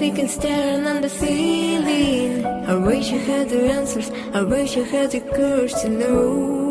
sick and staring on the ceiling. I wish I had the answers, I wish I had the courage to know.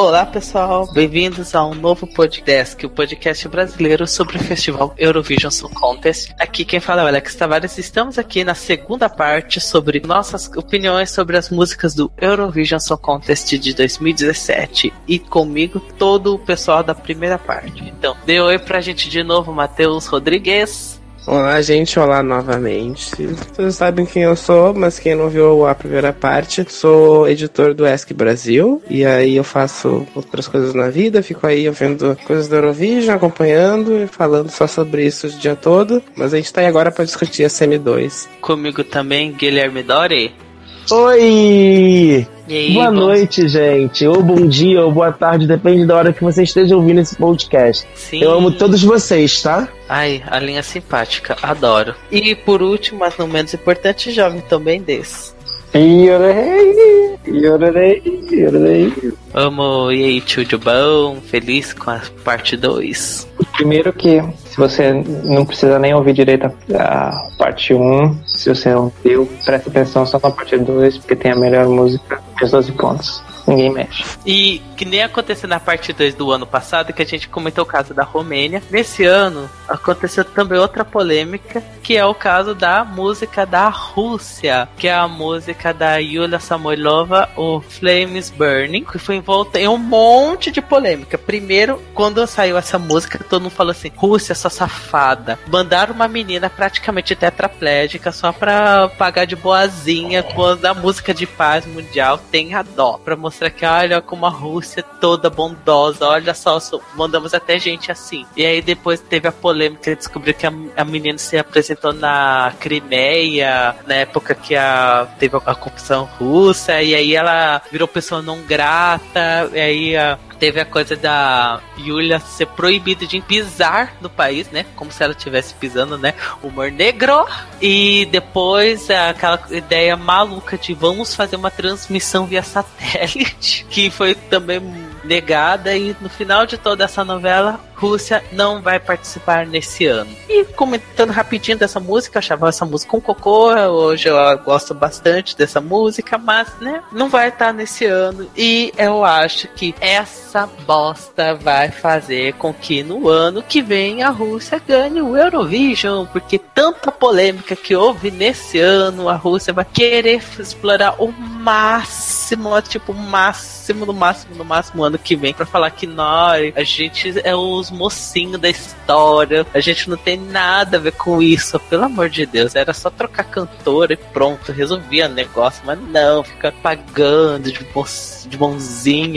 Olá pessoal, bem-vindos a um novo podcast, o podcast brasileiro sobre o festival Eurovision Song Contest. Aqui quem fala é o Alex Tavares. Estamos aqui na segunda parte sobre nossas opiniões sobre as músicas do Eurovision Song Contest de 2017 e comigo todo o pessoal da primeira parte. Então, dê oi pra gente de novo, Matheus Rodrigues. Olá, gente, olá novamente. Vocês sabem quem eu sou, mas quem não viu a primeira parte, sou editor do ESC Brasil, e aí eu faço outras coisas na vida, fico aí vendo coisas do Eurovision, acompanhando e falando só sobre isso o dia todo, mas a gente tá aí agora para discutir a CM2. Comigo também, Guilherme Dori. Oi! Aí, boa bom... noite, gente. Ou bom dia, ou boa tarde, depende da hora que você esteja ouvindo esse podcast. Sim. Eu amo todos vocês, tá? Ai, a linha simpática, adoro. E por último, mas não menos importante, jovem também desse. Yorei, yorei, yorei. Amo, e aí, tio de bom, feliz com a parte 2. Primeiro que, se você não precisa nem ouvir direito a parte 1, se você não viu, preste atenção só na parte 2, porque tem a melhor música os 12 pontos. Ninguém mexe. E que nem aconteceu na parte 2 do ano passado, que a gente comentou o caso da Romênia. Nesse ano, aconteceu também outra polêmica, que é o caso da música da Rússia, que é a música da Yulia Samoilova, o Flames Burning, que foi envolta em um monte de polêmica. Primeiro, quando saiu essa música, todo mundo falou assim: Rússia, sua safada. Mandaram uma menina praticamente tetraplégica só pra pagar de boazinha quando a música de paz mundial tem a dó. Pra mostrar que, olha como a Rússia é toda bondosa, olha só, mandamos até gente assim. E aí depois teve a polêmica, descobriu que a, a menina se apresentou na Crimeia, na época que a, teve a ocupação russa, e aí ela virou pessoa não grata, e aí a, teve a coisa da Yulia ser proibida de pisar no país, né? Como se ela estivesse pisando, né? Humor negro. E depois aquela ideia maluca de vamos fazer uma transmissão via satélite, que foi também negada e no final de toda essa novela, Rússia não vai participar nesse ano. E comentando rapidinho dessa música, eu achava essa música um cocô, hoje eu gosto bastante dessa música, mas né, não vai estar nesse ano e eu acho que essa bosta vai fazer com que no ano que vem a Rússia ganhe o Eurovision, porque tanta polêmica que houve nesse ano, a Rússia vai querer explorar o máximo, tipo, máximo, no máximo, no máximo ano que vem para falar que nós, a gente é os mocinhos da história, a gente não tem nada a ver com isso, pelo amor de Deus, era só trocar cantora e pronto, resolvia o negócio, mas não, fica pagando de, de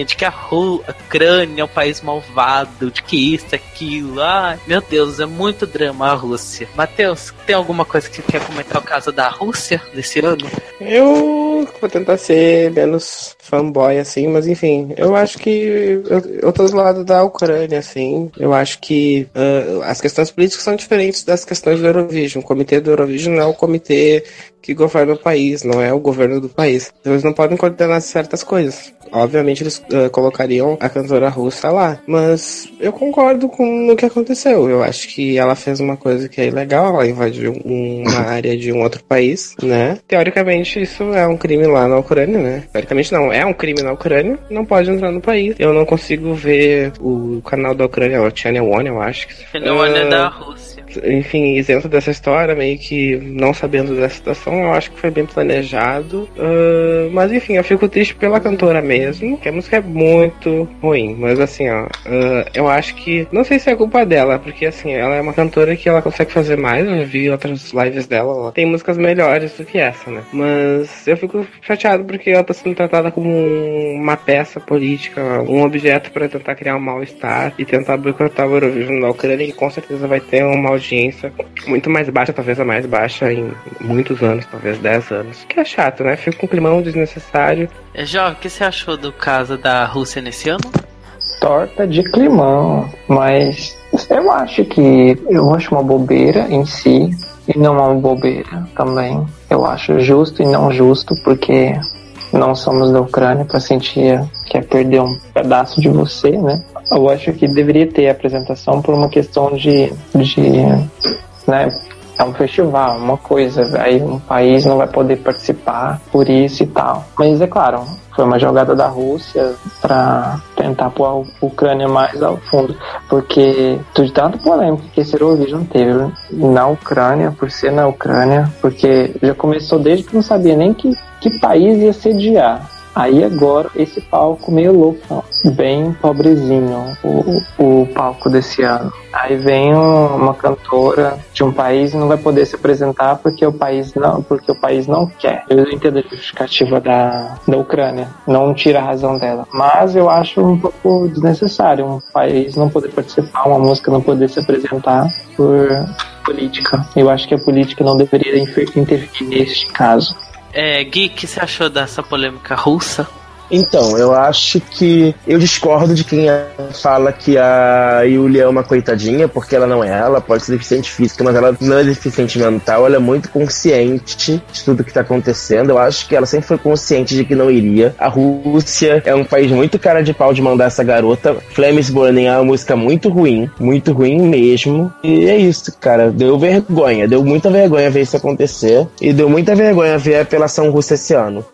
de que a, Ru, a Ucrânia é um país malvado, de que isso, aquilo, ai, meu Deus, é muito drama a Rússia. Matheus, tem alguma coisa que quer comentar o caso da Rússia desse ano? Eu vou tentar ser menos fanboy, assim, mas enfim, eu acho que eu, eu tô do lado da Ucrânia, assim. Eu acho que uh, as questões políticas são diferentes das questões do Eurovision. O comitê do Eurovision não é o comitê que governa o país, não é o governo do país. Então eles não podem coordenar certas coisas. Obviamente eles uh, colocariam a cantora russa lá, mas eu concordo com o que aconteceu. Eu acho que ela fez uma coisa que é ilegal, ela invadiu uma área de um outro país, né? Teoricamente isso é um crime lá na Ucrânia, né? Teoricamente não, é um crime na Ucrânia, não pode entrar no país. Eu não consigo ver o canal da Ucrânia, o Channel One, eu acho. Channel One é da Rússia enfim, isento dessa história, meio que não sabendo dessa situação, eu acho que foi bem planejado. Uh, mas enfim, eu fico triste pela cantora mesmo, que a música é muito ruim. Mas assim, ó, uh, eu acho que. Não sei se é culpa dela, porque assim, ela é uma cantora que ela consegue fazer mais. Eu vi outras lives dela, ela tem músicas melhores do que essa, né? Mas eu fico chateado porque ela tá sendo tratada como uma peça política, um objeto para tentar criar um mal-estar e tentar boicotar o Eurovision da Ucrânia, que com certeza vai ter um mal audiência muito mais baixa, talvez a mais baixa em muitos anos, talvez 10 anos. Que é chato, né? Fica com um climão desnecessário. É, Jovem, o que você achou do caso da Rússia nesse ano? Torta de climão, mas eu acho que eu acho uma bobeira em si e não uma bobeira também. Eu acho justo e não justo porque não somos da Ucrânia para sentir que é perder um pedaço de você, né? Eu acho que deveria ter apresentação por uma questão de, de né? É um festival, uma coisa, aí um país não vai poder participar por isso e tal. Mas é claro, foi uma jogada da Rússia para tentar pôr a Ucrânia mais ao fundo, porque de tanto polêmica que esse Eurovision teve na Ucrânia, por ser na Ucrânia, porque já começou desde que não sabia nem que, que país ia sediar. Aí agora esse palco meio louco, bem pobrezinho, o, o palco desse ano. Aí vem uma cantora de um país e não vai poder se apresentar porque o país não, porque o país não quer. Eu entendo a justificativa da, da Ucrânia, não tira a razão dela. Mas eu acho um pouco desnecessário um país não poder participar, uma música não poder se apresentar por política. Eu acho que a política não deveria intervir neste caso. É, Gui, o que você achou dessa polêmica russa? Então, eu acho que eu discordo de quem fala que a Yulia é uma coitadinha, porque ela não é. Ela pode ser deficiente física, mas ela não é deficiente mental. Ela é muito consciente de tudo que está acontecendo. Eu acho que ela sempre foi consciente de que não iria. A Rússia é um país muito cara de pau de mandar essa garota. Flames Burning é uma música muito ruim, muito ruim mesmo. E é isso, cara. Deu vergonha, deu muita vergonha ver isso acontecer. E deu muita vergonha ver a apelação russa esse ano.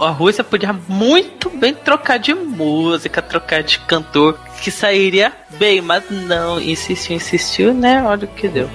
A Rússia podia muito muito bem trocar de música, trocar de cantor, que sairia bem, mas não, insistiu, insistiu, né? Olha o que deu.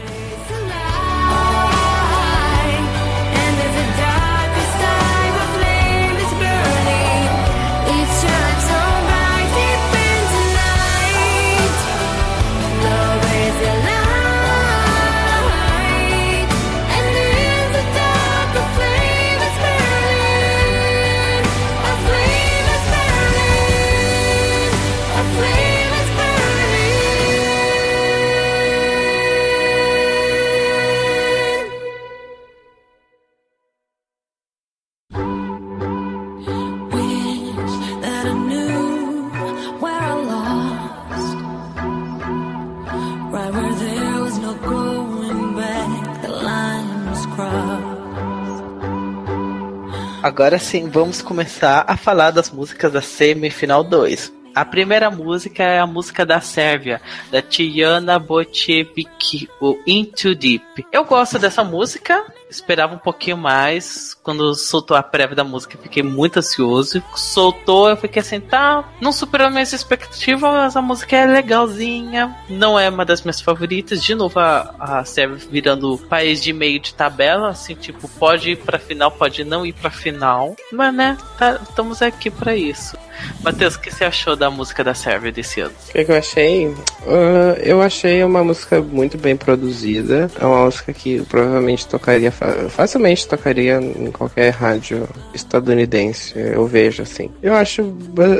Agora sim, vamos começar a falar das músicas da semifinal 2. A primeira música é a música da Sérvia, da Tijana Bocevic, o Into Deep. Eu gosto dessa música, esperava um pouquinho mais. Quando soltou a prévia da música, fiquei muito ansioso. Soltou, eu fiquei assim, tá, não superou minhas expectativas, a música é legalzinha. Não é uma das minhas favoritas. De novo, a, a virando país de meio de tabela, assim, tipo, pode ir pra final, pode não ir pra final. Mas, né, tá, estamos aqui para isso. Matheus, o que você achou da música da Sérvia desse ano? O que eu achei? Uh, eu achei uma música muito bem produzida. É uma música que provavelmente tocaria facilmente tocaria em qualquer rádio estadunidense, eu vejo assim. Eu acho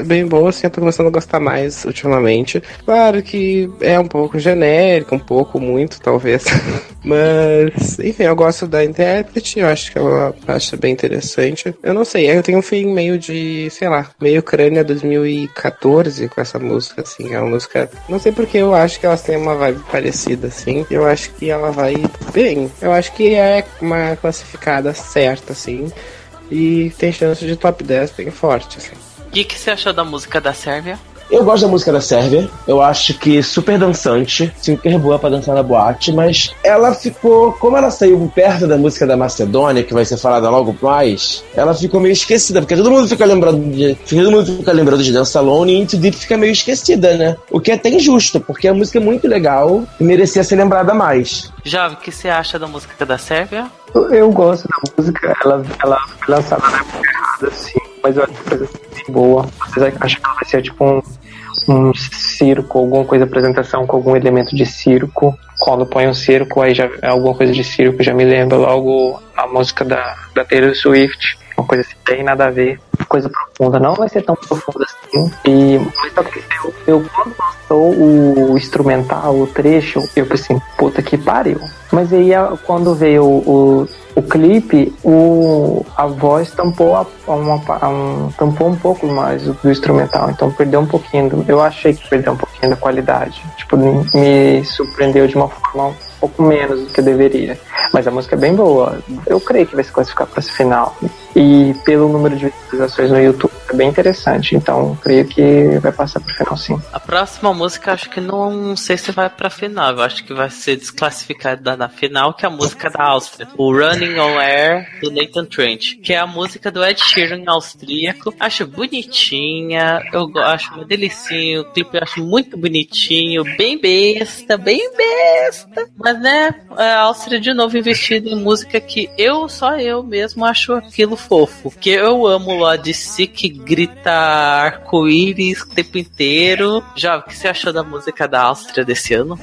bem boa, assim, eu tô começando a gostar mais ultimamente. Claro que é um pouco genérico, um pouco muito, talvez. Mas, enfim, eu gosto da intérprete, eu acho que ela acha bem interessante. Eu não sei, eu tenho um feeling meio de, sei lá, meio Crânia 2014 com essa música, assim. É uma música. Não sei porque eu acho que elas têm uma vibe parecida, assim. Eu acho que ela vai bem. Eu acho que é uma classificada certa, assim. E tem chance de top 10 bem forte, assim. O que, que você achou da música da Sérvia? Eu gosto da música da Sérvia. Eu acho que super dançante, super boa para dançar na boate, mas ela ficou, como ela saiu perto da música da Macedônia, que vai ser falada logo mais, ela ficou meio esquecida, porque todo mundo fica lembrando de, todo mundo fica lembrando de Dance Alone e Into Deep fica meio esquecida, né? O que é até injusto, porque a música é muito legal e merecia ser lembrada mais. Jovem, o que você acha da música da Sérvia? Eu, eu gosto da música, ela, ela foi lançada na época errada, sim mas eu acho que coisa boa. Vocês acham que vai ser tipo um, um circo, alguma coisa, apresentação com algum elemento de circo. Quando põe um circo, aí já é alguma coisa de circo, já me lembra logo a música da, da Taylor Swift. Uma coisa assim, tem nada a ver, coisa profunda. Não vai ser tão profunda assim. E, mas só que eu, eu quando lançou o instrumental, o trecho, eu pensei, assim, puta que pariu. Mas aí quando veio o o clipe, o, a voz tampou, a, uma, um, tampou um pouco mais do instrumental, então perdeu um pouquinho. Do, eu achei que perdeu um pouquinho da qualidade. Tipo, me surpreendeu de uma forma um pouco menos do que deveria. Mas a música é bem boa. Eu creio que vai se classificar para esse final. E pelo número de visualizações no YouTube, é bem interessante. Então, creio que vai passar pro final sim. A próxima música, acho que não, sei se vai pra final. Eu acho que vai ser desclassificada na final, que é a música da Áustria. O Running on Air, do Nathan Trent. Que é a música do Ed Sheeran austríaco. Acho bonitinha. Eu acho uma delicinha. O clipe eu acho muito bonitinho. Bem besta, bem besta. Mas, né, a Áustria de novo investido em música que eu, só eu mesmo, acho aquilo fofo. Que eu amo o Odyssey que grita arco-íris o tempo inteiro. Já, o que você achou da música da Áustria desse ano?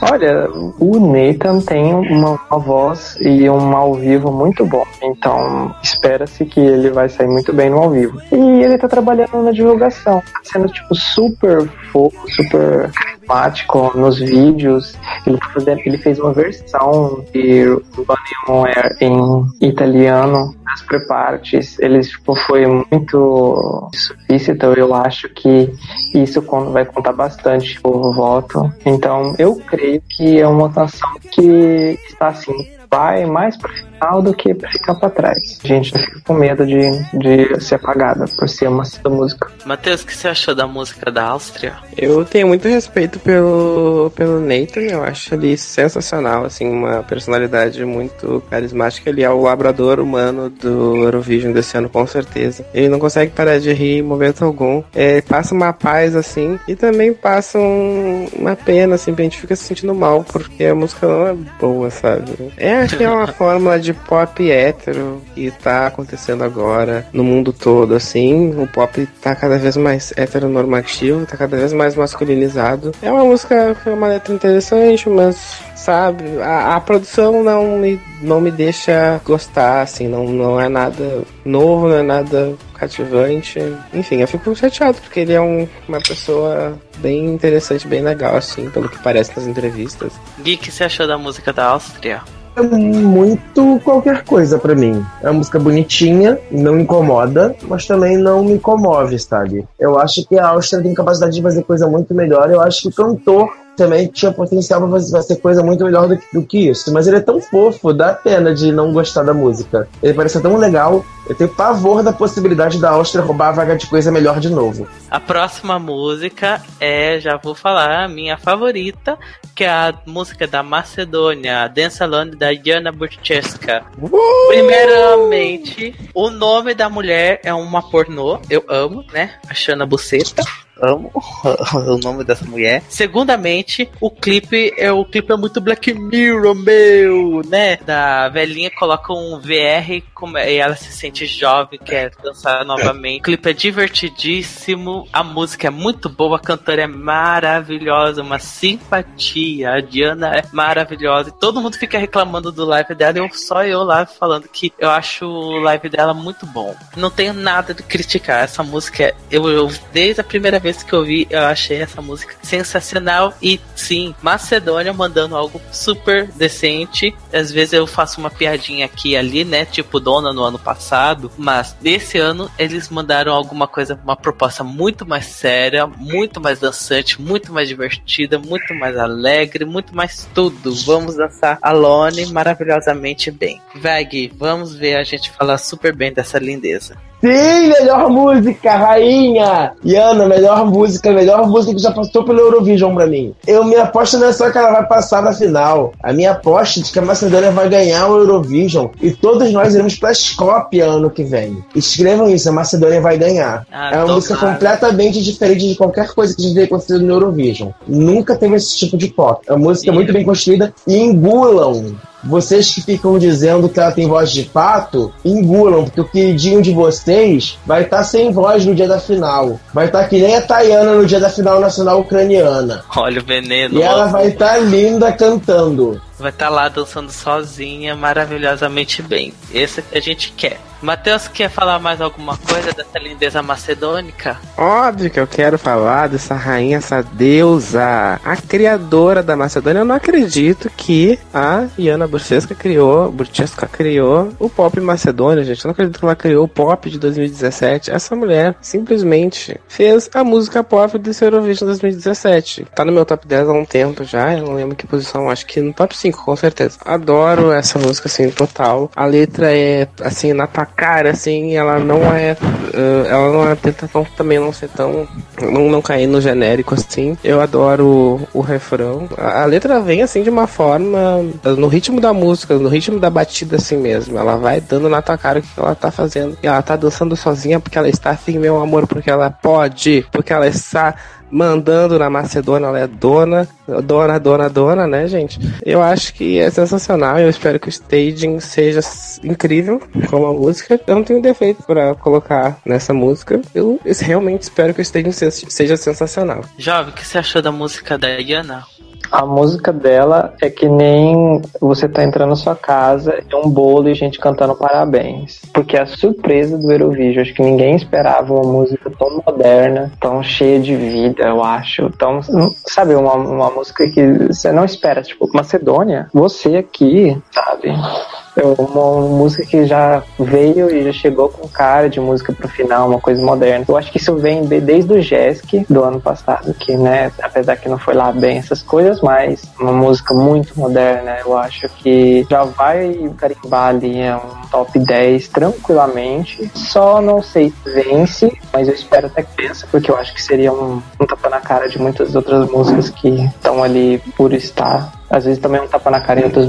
Olha, o Nathan tem uma, uma, voz e um ao vivo muito bom. Então, espera-se que ele vai sair muito bem no ao vivo. E ele tá trabalhando na divulgação, tá sendo tipo super fofo, super carismático nos vídeos. Ele, ele fez uma versão de Running on Air em italiano nas prepartes. Ele tipo, foi muito explícito. Eu acho que isso vai contar bastante o voto. Então, eu creio que é uma canção que está assim vai mais para final do que para ficar para trás. A gente não fica com medo de, de ser apagada por ser uma música. Matheus, o que você achou da música da Áustria? Eu tenho muito respeito pelo, pelo Nathan, eu acho ele sensacional, assim, uma personalidade muito carismática. Ele é o labrador humano do Eurovision desse ano, com certeza. Ele não consegue parar de rir em momento algum. É, passa uma paz, assim, e também passa um, uma pena, assim, a gente fica se sentindo mal, porque a música não é boa, sabe? É, acho que é uma fórmula de pop hétero que tá acontecendo agora no mundo todo, assim. O pop tá cada vez mais heteronormativo, tá cada vez mais masculinizado. É uma música, é uma letra interessante, mas sabe? A, a, produção não me, não me deixa gostar, assim, não, não é nada novo, não é nada cativante. Enfim, eu fico chateado porque ele é um, uma pessoa bem interessante, bem legal, assim, pelo que parece nas entrevistas. Gui, o que você achou da música da Áustria? É muito qualquer coisa para mim. É uma música bonitinha, não incomoda, mas também não me comove, sabe? Eu acho que a Áustria tem capacidade de fazer coisa muito melhor. Eu acho que o cantor também tinha potencial para fazer coisa muito melhor do que, do que, isso. Mas ele é tão fofo, dá pena de não gostar da música. Ele parece tão legal. Eu tenho pavor da possibilidade da Áustria roubar a vaga de coisa melhor de novo. A próxima música é, já vou falar, a minha favorita, que é a música da Macedônia, Dance Alone da Jana Burcheska. Uh! Primeiramente, o nome da mulher é uma pornô, eu amo, né? A Shana Buceta amo o nome dessa mulher. Segundamente, o clipe é o clipe é muito Black Mirror, meu, né? Da velhinha coloca um VR e ela se sente jovem, quer dançar novamente. O clipe é divertidíssimo, a música é muito boa, a cantora é maravilhosa, uma simpatia. A Diana é maravilhosa e todo mundo fica reclamando do live dela e só eu lá falando que eu acho o live dela muito bom. Não tenho nada de criticar essa música. Eu, eu desde a primeira vez que eu vi, eu achei essa música sensacional. E sim, Macedônia mandando algo super decente. Às vezes eu faço uma piadinha aqui e ali, né? Tipo Dona no ano passado. Mas desse ano eles mandaram alguma coisa, uma proposta muito mais séria, muito mais dançante, muito mais divertida, muito mais alegre, muito mais tudo. Vamos dançar Alone maravilhosamente bem. Veg, vamos ver a gente falar super bem dessa lindeza. Sim, melhor música, rainha! Iana, melhor música, melhor música que já passou pelo Eurovision pra mim. Eu, minha aposta não é só que ela vai passar na final. A minha aposta é de que a Macedônia vai ganhar o Eurovision e todos nós iremos pra Skopje ano que vem. Escrevam isso, a Macedônia vai ganhar. Ah, é uma música completamente diferente de qualquer coisa que a gente vê acontecendo no Eurovision. Nunca teve esse tipo de pop. É uma música Sim. muito bem construída e engulam vocês que ficam dizendo que ela tem voz de pato, engulam, porque o queridinho de vocês vai estar tá sem voz no dia da final. Vai estar tá que nem a Tayana no dia da final nacional ucraniana. Olha o veneno. E ela vai estar tá linda cantando. Vai estar tá lá dançando sozinha, maravilhosamente bem. Esse que a gente quer. Matheus, quer falar mais alguma coisa dessa lindeza macedônica? Óbvio que eu quero falar dessa rainha, essa deusa, a criadora da Macedônia. Eu não acredito que a Iana Burchesca criou, Burchesca criou o pop macedônia, gente. Eu não acredito que ela criou o pop de 2017. Essa mulher simplesmente fez a música pop do Eurovision 2017. Tá no meu top 10 há um tempo já, eu não lembro que posição, acho que no top 5, com certeza. Adoro essa música, assim, total. A letra é, assim, na cara, assim, ela não é. Uh, ela não é tenta também não ser tão. Não, não cair no genérico assim. Eu adoro o, o refrão. A, a, letra vem assim de uma forma. No ritmo da música, no ritmo da batida assim mesmo. Ela vai dando na tua cara o que ela tá fazendo. E ela tá dançando sozinha porque ela está assim, meu amor, porque ela pode, porque ela está mandando na Macedônia, ela é dona, dona, dona, dona, né, gente? Eu acho que é sensacional. Eu espero que o staging seja incrível como a música. Eu não tenho defeito para colocar nessa música. Eu realmente espero que o staging seja sensacional. Jovem, o que você achou da música da Yana? A música dela é que nem você tá entrando na sua casa e um bolo e gente cantando parabéns. Porque é a surpresa do Eurovision, acho que ninguém esperava uma música tão moderna, tão cheia de vida, eu acho. Tão, sabe, uma, uma música que você não espera, tipo, Macedônia, você aqui, sabe? É uma música que já veio e já chegou com cara de música pro final, uma coisa moderna. Eu acho que isso vem desde o Jesk do ano passado, que, né, apesar que não foi lá bem essas coisas, mas uma música muito moderna. Eu acho que já vai carimbar ali é um top 10 tranquilamente. Só não sei se vence, mas eu espero até que vença, porque eu acho que seria um, um tapa na cara de muitas outras músicas que estão ali por estar às vezes também um tapa na cara em outros,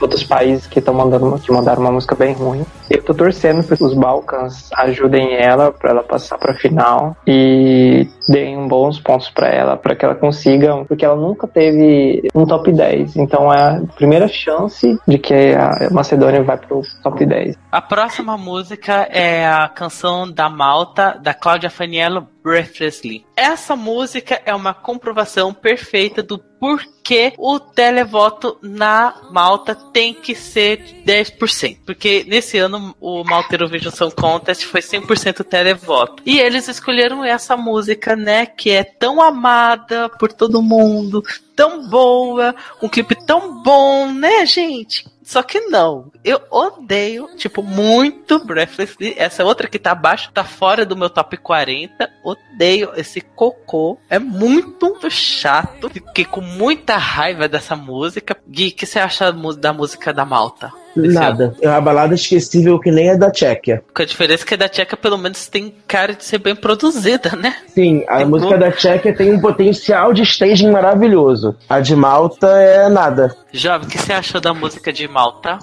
outros países que estão mandando que mandaram uma música bem ruim. Eu tô torcendo para os Balcãs ajudem ela para ela passar para final e deem bons pontos para ela, para que ela consiga, porque ela nunca teve um top 10. Então é a primeira chance de que a Macedônia vai pro top 10. A próxima música é a canção da Malta, da Cláudia Faniello, Breathlessly. Essa música é uma comprovação perfeita do porquê o televoto na Malta tem que ser 10%. Porque nesse ano o Malta Eurovision Song Contest foi 100% televoto. E eles escolheram essa música, né, que é tão amada por todo mundo, tão boa, um clipe tão bom, né, gente? Só que não. Eu odeio, tipo, muito Breathlessly. Essa outra que tá abaixo, tá fora do meu top 40. Odeio esse cocô. É muito chato. Fiquei com muita raiva dessa música. Gui, o que você acha da música da Malta? Nada. É uma balada esquecível que nem é da Tchequia. Com a diferença é que a da Tchequia pelo menos tem cara de ser bem produzida, né? Sim, a tem música da Tchequia tem um potencial de staging maravilhoso. A de Malta é nada. Jovem, o que você achou da música de Malta?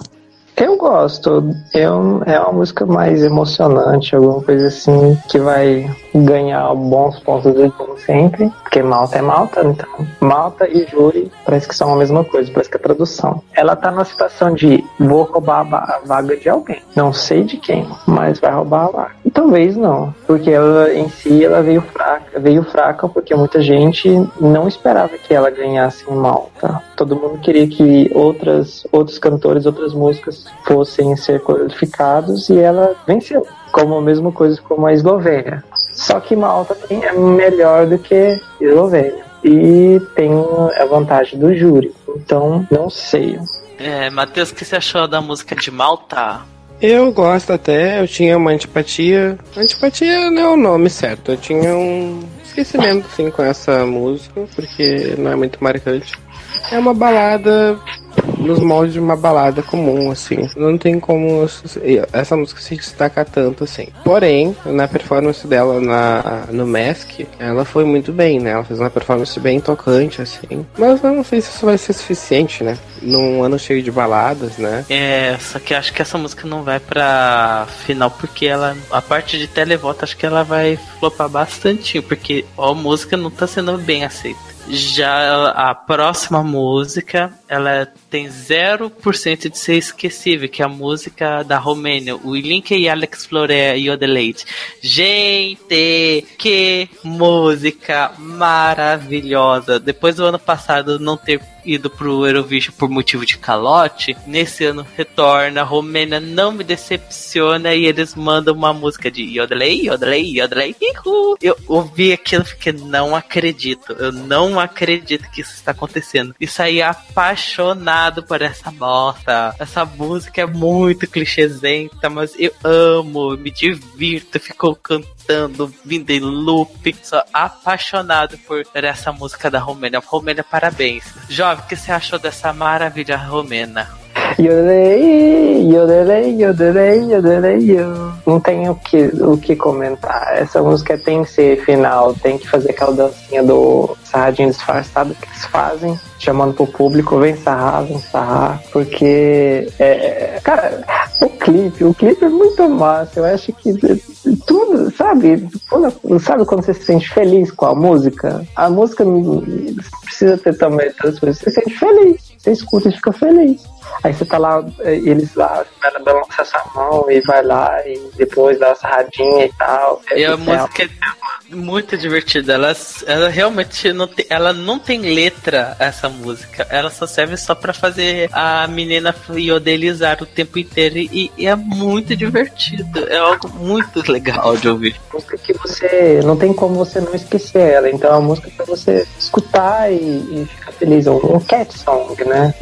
Eu gosto. Eu, é uma música mais emocionante, alguma coisa assim, que vai ganhar bons pontos de como sempre. Porque Malta é Malta, então. Malta e Júri parece que são a mesma coisa, parece que é tradução. Ela tá numa situação de vou roubar a vaga de alguém. Não sei de quem, mas vai roubar a vaga. Talvez não. Porque ela em si ela veio fraca. Veio fraca porque muita gente não esperava que ela ganhasse em Malta. Todo mundo queria que outras, outros cantores, outras músicas fossem ser qualificados e ela venceu. Como a mesma coisa como a Eslovênia. Só que Malta é melhor do que Eslovênia. E tem a vantagem do júri. Então, não sei. É, Matheus, o que você achou da música de Malta? Eu gosto até, eu tinha uma antipatia. Antipatia não é o nome certo. Eu tinha um esquecimento, sim, com essa música, porque não é muito marcante. É uma balada nos moldes de uma balada comum, assim. Não tem como essa música se destacar tanto, assim. Porém, na performance dela na, no Mask, ela foi muito bem, né? Ela fez uma performance bem tocante, assim. Mas eu não sei se isso vai ser suficiente, né? Num ano cheio de baladas, né? É, só que acho que essa música não vai pra final, porque ela, a parte de televoto, acho que ela vai flopar bastante, porque a música não tá sendo bem aceita. Já a próxima música, ela tem 0% de ser esquecível, que é a música da Romênia, o Link e Alex Floré e Odeleite. Gente, que música maravilhosa! Depois do ano passado não ter ido pro Eurovision por motivo de calote, nesse ano retorna, a Romênia não me decepciona e eles mandam uma música de Yodelei, Yodelei, Yodelei, Eu ouvi aquilo e fiquei, não acredito, eu não acredito que isso está acontecendo. E saí apaixonado por essa bosta. Essa música é muito clichêzenta, mas eu amo, me divirto, ficou cantando, vindo em loop. Sou apaixonado por essa música da Romênia. Romênia, parabéns. Jovem, o que você achou dessa maravilha romena? Yodelei, yodelei, yodelei, yodelei, yo. Não tem o que, o que comentar. Essa música tem que ser final, tem que fazer aquela dancinha do sarradinho disfarçado que eles fazem, chamando pro público, vem sarrar, vem sarrar, porque, é, cara, o clipe, o clipe é muito massa, eu acho que tudo, sabe, quando, sabe quando você se sente feliz com a música? A música precisa ter também outras coisas, você se sente feliz, você escuta e fica feliz. Aí você tá lá, eles lá, ela balança essa mão e vai lá e depois dá uma sarradinha e tal. E a música é muito divertida. Ela, ela realmente não tem, ela não tem letra, essa música. Ela só serve só pra fazer a menina iodelizar o tempo inteiro. E, e é muito divertido. É algo muito legal de ouvir. Música que você. Não tem como você não esquecer ela. Então é uma música pra você escutar e, e ficar feliz. Um cat song, né?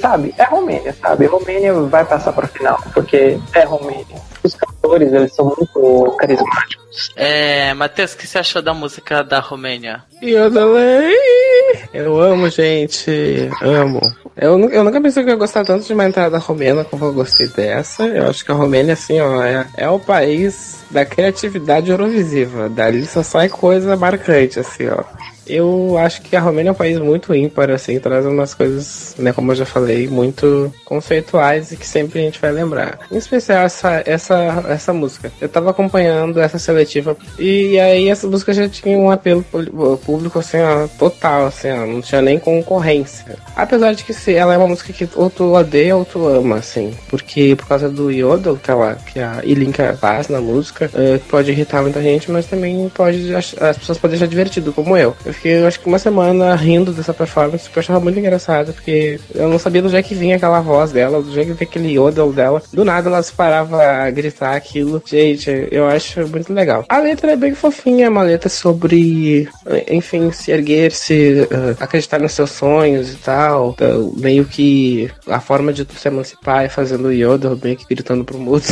Sabe? É Romênia, sabe? Romênia vai passar pra final, porque é Romênia. Os cantores, eles são muito carismáticos. É, Matheus, o que você achou da música da Romênia? Eu amo, gente. Amo. Eu, eu nunca pensei que eu ia gostar tanto de uma entrada romena como eu gostei dessa. Eu acho que a Romênia, assim, ó, é, é o país da criatividade eurovisiva. Dali só sai coisa marcante, assim, ó. Eu acho que a Romênia é um país muito ímpar, assim, traz umas coisas, né, como eu já falei, muito conceituais e que sempre a gente vai lembrar. Em especial essa, essa, essa música. Eu tava acompanhando essa seletiva e aí essa música já tinha um apelo público, assim, ó, total, assim, ó, não tinha nem concorrência. Apesar de que se ela é uma música que ou tu odeia ou tu ama, assim, porque por causa do Yodel que, ela, que a Ilinka faz na música, uh, pode irritar muita gente, mas também pode, as pessoas podem achar divertido, como eu. Eu fiquei, acho que uma semana rindo dessa performance, porque eu achava muito engraçado, porque eu não sabia do jeito que vinha aquela voz dela, do jeito que vinha aquele yodel dela. Do nada ela se parava a gritar aquilo. Gente, eu acho muito legal. A letra é bem fofinha, é uma letra sobre, enfim, se erguer, se uh, acreditar nos seus sonhos e tal. Então, meio que a forma de se emancipar é fazendo yodel, meio que gritando pro mundo.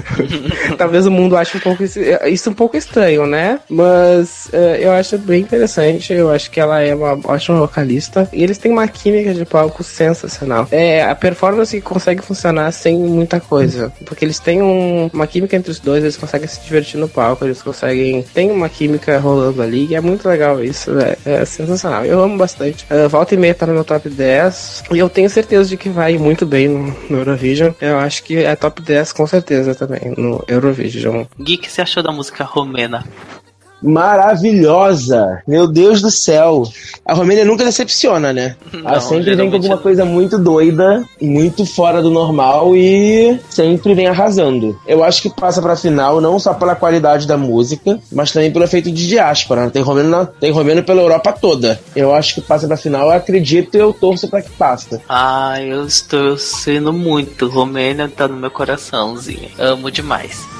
Talvez o mundo ache um pouco isso, isso um pouco estranho, né? Mas uh, eu acho bem interessante eu acho que ela é uma ótima vocalista. E eles têm uma química de palco sensacional. É a performance que consegue funcionar sem muita coisa. Porque eles têm um, uma química entre os dois, eles conseguem se divertir no palco, eles conseguem. Tem uma química rolando ali e é muito legal isso. É, é sensacional. Eu amo bastante. Uh, volta e meia tá no meu top 10. E eu tenho certeza de que vai muito bem no, no Eurovision. Eu acho que é top 10 com certeza também no Eurovision. Gui, o que você achou da música romena? Maravilhosa. Meu Deus do céu. A Romênia nunca decepciona, né? Não, Ela sempre vem com alguma coisa muito doida, muito fora do normal e sempre vem arrasando. Eu acho que passa pra final não só pela qualidade da música, mas também pelo efeito de diáspora. Tem romeno, tem romeno pela Europa toda. Eu acho que passa pra final, eu acredito e eu torço pra que passa. Ah, eu estou sendo muito. Romênia tá no meu coraçãozinho. Amo demais.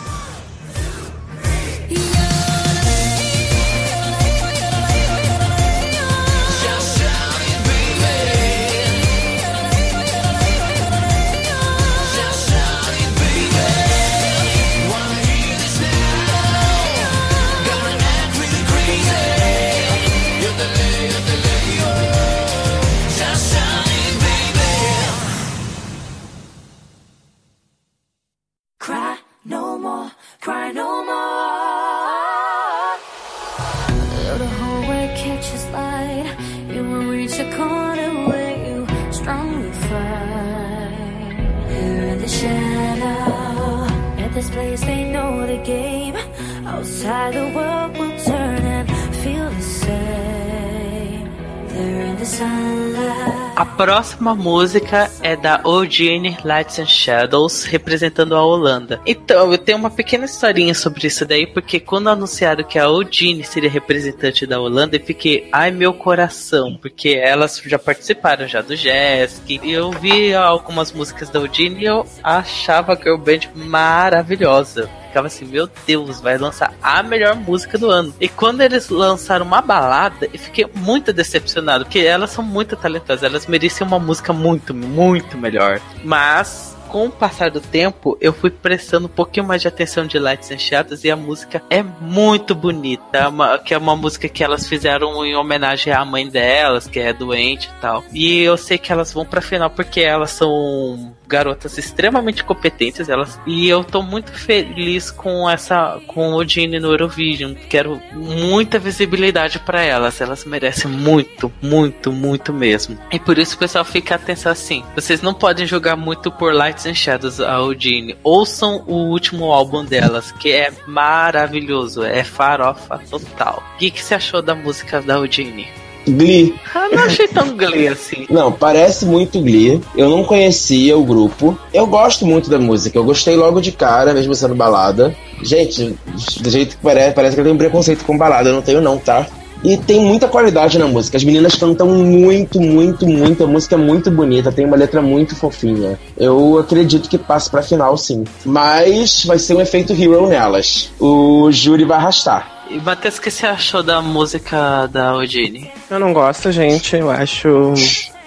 Próxima música é da Eugene Lights and Shadows, representando a Holanda. Então, eu tenho uma pequena historinha sobre isso daí, porque quando anunciaram que a Eugene seria representante da Holanda, eu fiquei, ai meu coração, porque elas já participaram já do Jesk. E eu vi algumas músicas da Eugene e eu achava a Girl Band maravilhosa ficava assim, meu Deus, vai lançar a melhor música do ano. E quando eles lançaram uma balada, eu fiquei muito decepcionado, porque elas são muito talentosas, elas mereciam uma música muito, muito melhor. Mas com o passar do tempo, eu fui prestando um pouquinho mais de atenção de Lights and Shadows e a música é muito bonita. É uma, que é uma música que elas fizeram em homenagem à mãe delas, que é doente e tal. E eu sei que elas vão pra final porque elas são garotas extremamente competentes, elas e eu tô muito feliz com essa com o Gene no Eurovision. Quero muita visibilidade para elas, elas merecem muito, muito, muito mesmo. E por isso o pessoal fica atenção assim. Vocês não podem jogar muito por Lights and Shadows a Odine. Ouçam o último álbum delas, que é maravilhoso, é farofa total. O que, que você achou da música da Odine? Glee. Ah, não achei tão Glee assim. Não, parece muito Glee. Eu não conhecia o grupo. Eu gosto muito da música. Eu gostei logo de cara, mesmo sendo balada. Gente, do jeito que parece, parece que eu tenho um preconceito com balada. Eu não tenho, não, tá? E tem muita qualidade na música. As meninas cantam muito, muito, muito. A música é muito bonita, tem uma letra muito fofinha. Eu acredito que passe pra final, sim. Mas vai ser um efeito hero nelas. O júri vai arrastar. E Matheus, o que você achou da música da Odine? Eu não gosto, gente. Eu acho.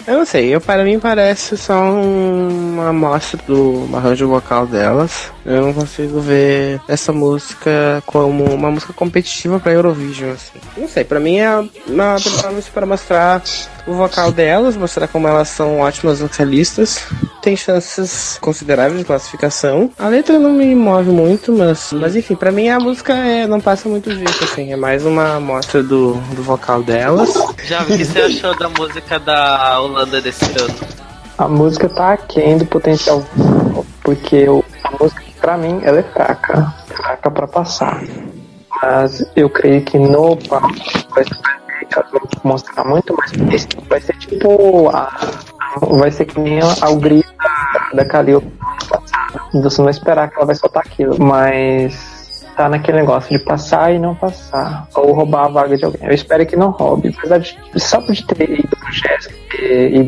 Eu não sei, eu, para mim parece só uma amostra do arranjo vocal delas. Eu não consigo ver essa música como uma música competitiva para Eurovision, assim. Não sei, para mim é uma performance para mostrar o vocal delas, mostrar como elas são ótimas vocalistas. Tem chances consideráveis de classificação. A letra não me move muito, mas, mas enfim, para mim a música é, não passa muito disso, assim. É mais uma amostra do, do vocal delas. Já o que você achou da música da Holanda desse ano? A música tá aquém do potencial, porque o- a música, pra mim, ela é fraca. Fraca pra passar. Mas eu creio que no palco vai vão mostrar muito mais. Vai ser tipo. A, vai ser que nem a Hungria da, Kalil. Você não vai esperar que ela vai soltar aquilo. Mas tá naquele negócio de passar e não passar. Ou roubar a vaga de alguém. Eu espero que não roube. Apesar de só por ter ido pro Jéssica, ter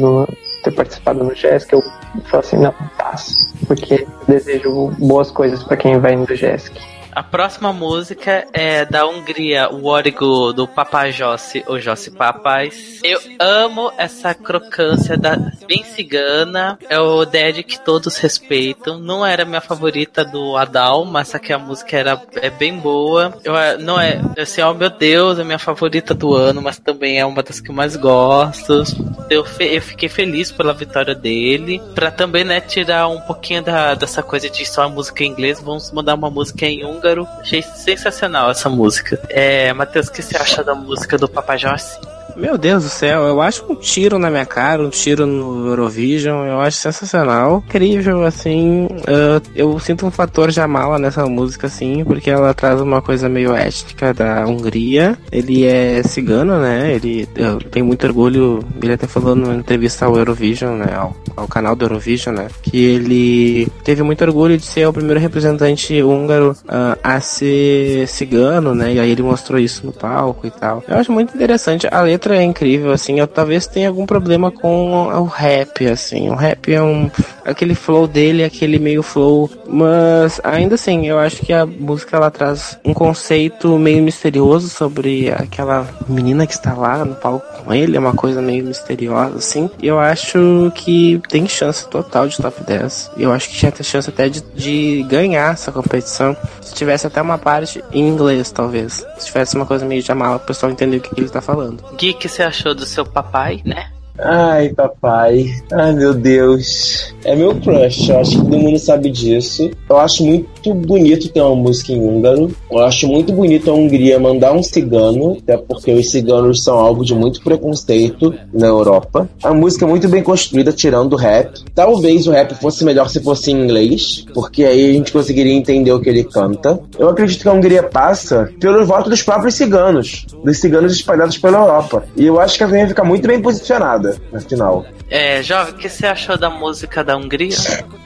ter participado no Jéssica, eu falo assim, não, passa. Porque desejo boas coisas pra quem vai no Jéssica. A próxima música é da Hungria, o Origo do Papá Jossi, ou Jossi Papais. Eu amo essa crocância da bem cigana. É o Dead que todos respeitam. Não era minha favorita do Adal, mas aqui a música era é bem boa. Eu é, não é assim, oh meu Deus, é minha favorita do ano, mas também é uma das que eu mais gosto. Eu, fe- eu fiquei feliz pela vitória dele. Pra também, né, tirar um pouquinho da, dessa coisa de só a música em inglês, vamos mandar uma música em húngaro. Achei sensacional essa música. É, Matheus, o que você acha da música do Papa Jossi? Meu Deus do céu, eu acho um tiro na minha cara, um tiro no Eurovision, eu acho sensacional. Incrível, assim. ah, eu sinto um fator Jamala nessa música, assim, porque ela traz uma coisa meio étnica da Hungria. Ele é cigano, né? Ele tenho muito orgulho, ele até falou numa entrevista ao Eurovision, né? Ao, ao canal do Eurovision, né? Que ele teve muito orgulho de ser o primeiro representante húngaro ah, a ser cigano, né? E aí ele mostrou isso no palco e tal. Eu acho muito interessante. A letra é incrível, assim. Eu talvez tenha algum problema com o rap, assim. O rap é um. Aquele flow dele, aquele meio flow. Mas ainda assim, eu acho que a música ela traz um conceito meio misterioso sobre aquela menina que está lá no palco com ele. É uma coisa meio misteriosa, assim. Eu acho que tem chance total de top 10. Eu acho que tinha até chance até de, de ganhar essa competição. Se tivesse até uma parte em inglês, talvez. Se tivesse uma coisa meio de amala, o pessoal entender o que, que ele tá falando. Gui, que você achou do seu papai, né? Ai, papai. Ai, meu Deus. É meu crush. Eu acho que todo mundo sabe disso. Eu acho muito bonito ter uma música em húngaro. Eu acho muito bonito a Hungria mandar um cigano, até porque os ciganos são algo de muito preconceito na Europa. A música é muito bem construída, tirando o rap. Talvez o rap fosse melhor se fosse em inglês, porque aí a gente conseguiria entender o que ele canta. Eu acredito que a Hungria passa pelo voto dos próprios ciganos, dos ciganos espalhados pela Europa. E eu acho que a Hungria fica muito bem posicionada na final. É, Jovem, o que você achou da música da Hungria?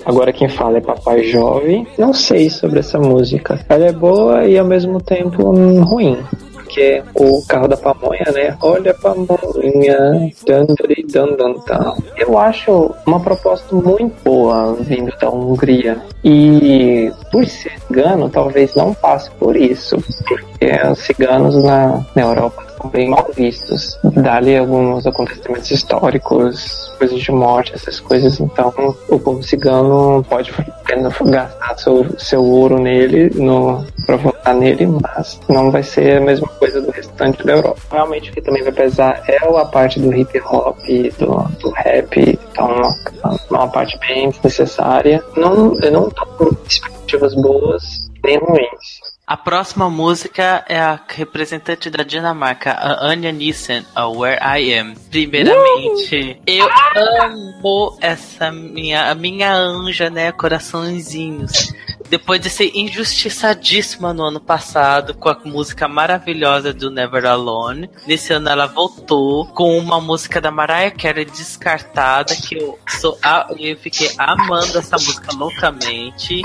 Agora quem fala é Papai Jovem. Não sei sobre essa música. Ela é boa e ao mesmo tempo ruim. Porque o carro da pamonha, né? Olha a pamonha. Dan, dan, dan, dan, dan. Eu acho uma proposta muito boa vindo da Hungria. E por cigano, talvez não passe por isso. Porque os ciganos na, na Europa bem mal vistos. Dá-lhe alguns acontecimentos históricos, coisas de morte, essas coisas. Então, o povo cigano pode gastar seu, seu ouro nele, no, pra votar nele, mas não vai ser a mesma coisa do restante da Europa. Realmente, o que também vai pesar é a parte do hip hop, do, do rap, então, uma, uma parte bem desnecessária. Não, eu não tô com expectativas boas nem ruins. A próxima música é a representante da Dinamarca, a Anya Nissen, a Where I Am. Primeiramente, uh! eu amo essa minha, a minha anja, né? Coraçõezinhos. Depois de ser injustiçadíssima no ano passado com a música maravilhosa do Never Alone, nesse ano ela voltou com uma música da Mariah Carey descartada que eu sou a, eu fiquei amando essa música loucamente.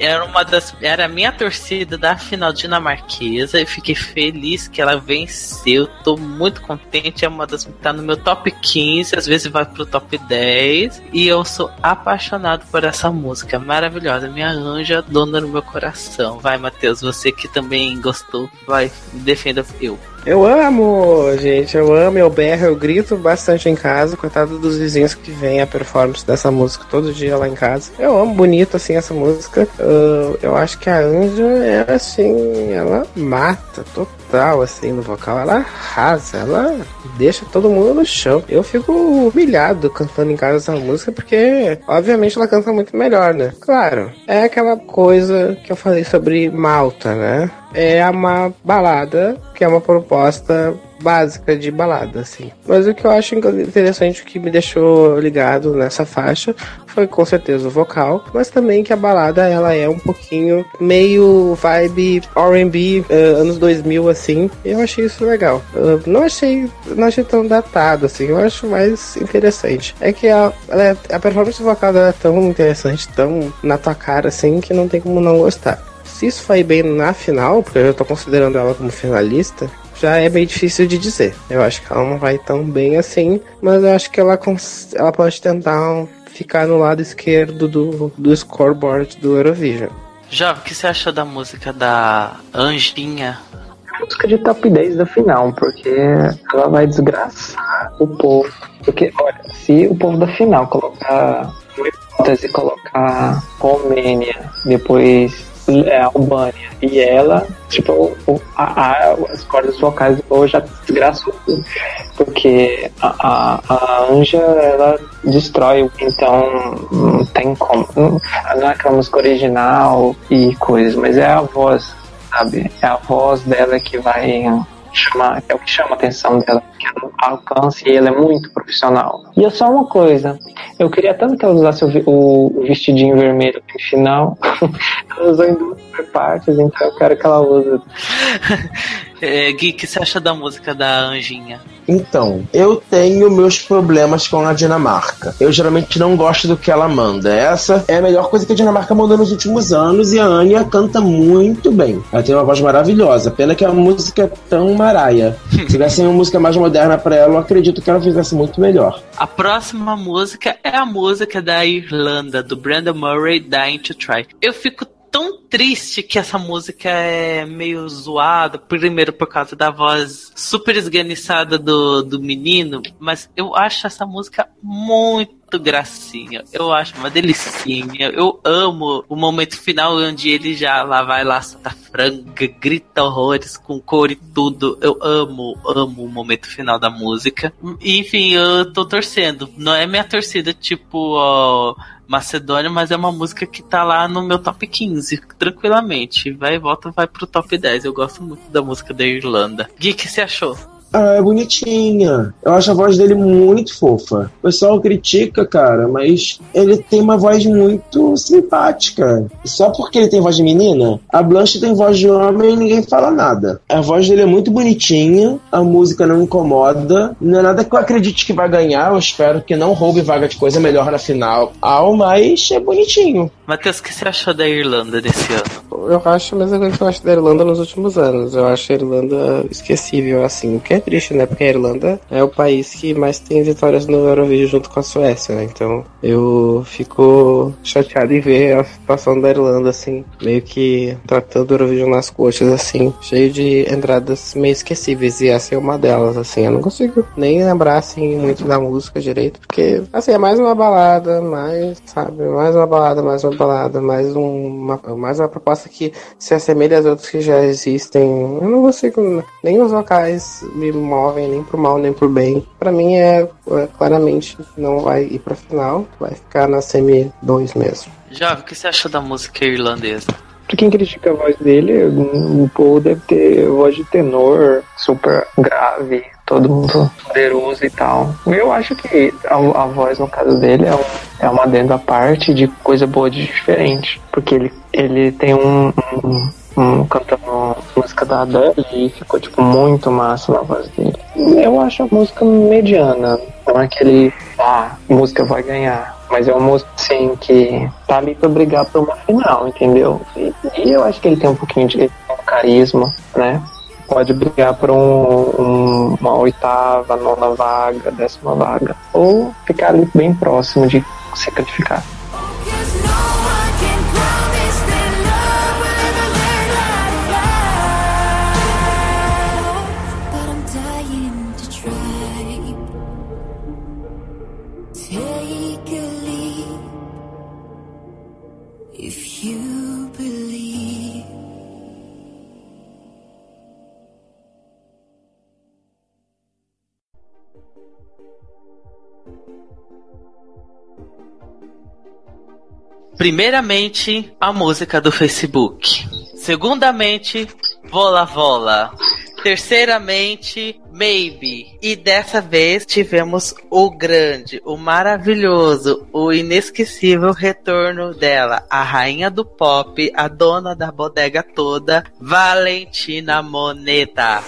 Era uma das era a minha torcida da final dinamarquesa e fiquei feliz que ela venceu. Tô muito contente, é uma das tá no meu top 15, às vezes vai pro top 10 e eu sou apaixonado por essa música maravilhosa, minha anja dona no meu coração. Vai, Matheus, você que também gostou, vai, defenda eu. Eu amo, gente, eu amo, eu berro, eu grito bastante em casa, coitado dos vizinhos que vêm a performance dessa música todo dia lá em casa. Eu amo bonito assim essa música. Uh, eu acho que a Anja é assim, ela mata total assim no vocal, ela arrasa, ela deixa todo mundo no chão. Eu fico humilhado cantando em casa essa música porque, obviamente, ela canta muito melhor, né? Claro, é aquela coisa que eu falei sobre Malta, né? É uma balada que é uma proposta básica de balada, assim. Mas o que eu acho interessante, o que me deixou ligado nessa faixa, foi com certeza o vocal, mas também que a balada ela é um pouquinho meio vibe R&B uh, anos 2000 assim. Eu achei isso legal. Uh, não achei, não achei tão datado assim. Eu acho mais interessante. É que a, é, a performance vocal dela é tão interessante, tão na tua cara assim, que não tem como não gostar se isso foi bem na final, porque eu já tô considerando ela como finalista, já é bem difícil de dizer. Eu acho que ela não vai tão bem assim, mas eu acho que ela, ela pode tentar ficar no lado esquerdo do, do scoreboard do Eurovision. Já, o que você achou da música da Anjinha? Música de top 10 da final, porque ela vai desgraçar o povo. Porque, olha, se o povo da final colocar uma hipótese, colocar Romênia, depois é Albânia. E ela, tipo, a, a, as cordas vocais do povo já desgraçou tudo. Porque a, a, a Anja, ela destrói, então não tem como. Não, não é aquela música original e coisas, mas é a voz, sabe? É a voz dela que vai chama, é o que chama a atenção dela, que ela alcance e ela é muito profissional. E é só uma coisa, eu queria tanto que ela usasse o, o vestidinho vermelho no final, ela usou em duas partes, então eu quero que ela use. é, Gui, o que você acha da música da Anjinha? Então, eu tenho meus problemas com a Dinamarca. Eu geralmente não gosto do que ela manda. Essa é a melhor coisa que a Dinamarca mandou nos últimos anos e a Anya canta muito bem. Ela tem uma voz maravilhosa. Pena que a música é tão maraia. Se tivesse uma música mais moderna para ela, eu acredito que ela fizesse muito melhor. A próxima música é a música da Irlanda, do Brandon Murray, Dying to Try. Eu fico tão triste que essa música é meio zoada, primeiro por causa da voz super esganiçada do, do menino, mas eu acho essa música muito gracinha. Eu acho uma delicinha. Eu amo o momento final onde ele já lá vai lá, solta franga, grita horrores com cor e tudo. Eu amo, amo o momento final da música. Enfim, eu tô torcendo. Não é minha torcida tipo, ó, Macedônia, mas é uma música que tá lá no meu top 15, tranquilamente. Vai e volta, vai pro top 10. Eu gosto muito da música da Irlanda. Gui, o que você achou? Ah, é bonitinha. Eu acho a voz dele muito fofa. O pessoal critica, cara, mas ele tem uma voz muito simpática. Só porque ele tem voz de menina, a Blanche tem voz de homem e ninguém fala nada. A voz dele é muito bonitinha, a música não incomoda. Não é nada que eu acredite que vai ganhar. Eu espero que não roube vaga de coisa melhor na final. Ao, mas é bonitinho. Matheus, o que você achou da Irlanda desse ano? eu, acho a mesma coisa que eu acho da Irlanda nos últimos anos. Eu acho a Irlanda esquecível, assim. O que é triste, né? Porque a Irlanda é o país que mais tem vitórias no Eurovision junto com a Suécia, né? Então eu fico chateado em ver a situação da Irlanda, assim, meio que tratando o Eurovision nas coxas, assim, cheio de entradas meio esquecíveis. E essa é uma delas, assim. Eu não consigo nem lembrar, assim, muito da música direito, porque, assim, é mais uma balada, mais, sabe? Mais uma balada, mais uma balada, mais uma, mais uma proposta que se assemelha às outras que já existem. Eu não consigo, nem os vocais me movem nem pro mal nem pro bem. Para mim é, é, claramente não vai ir pra final, vai ficar na semi 2 mesmo. Jovem, o que você achou da música irlandesa? Pra quem critica a voz dele, o Paul deve ter voz de tenor super grave, todo mundo poderoso e tal. Eu acho que a, a voz, no caso dele, é, um, é uma dentro à parte de coisa boa de diferente. Porque ele, ele tem um, um um, cantando música da Adele e ficou tipo muito massa na voz dele. Eu acho a música mediana, não é aquele ah, música vai ganhar. Mas é uma música assim que tá ali pra brigar por uma final, entendeu? E, e eu acho que ele tem um pouquinho de carisma, né? Pode brigar por um, um, uma oitava, nona vaga, décima vaga. Ou ficar ali bem próximo de ser calificado. Primeiramente, a música do Facebook. Segundamente, Vola Vola. Terceiramente, Maybe. E dessa vez tivemos o grande, o maravilhoso, o inesquecível retorno dela, a rainha do pop, a dona da bodega toda, Valentina Moneta.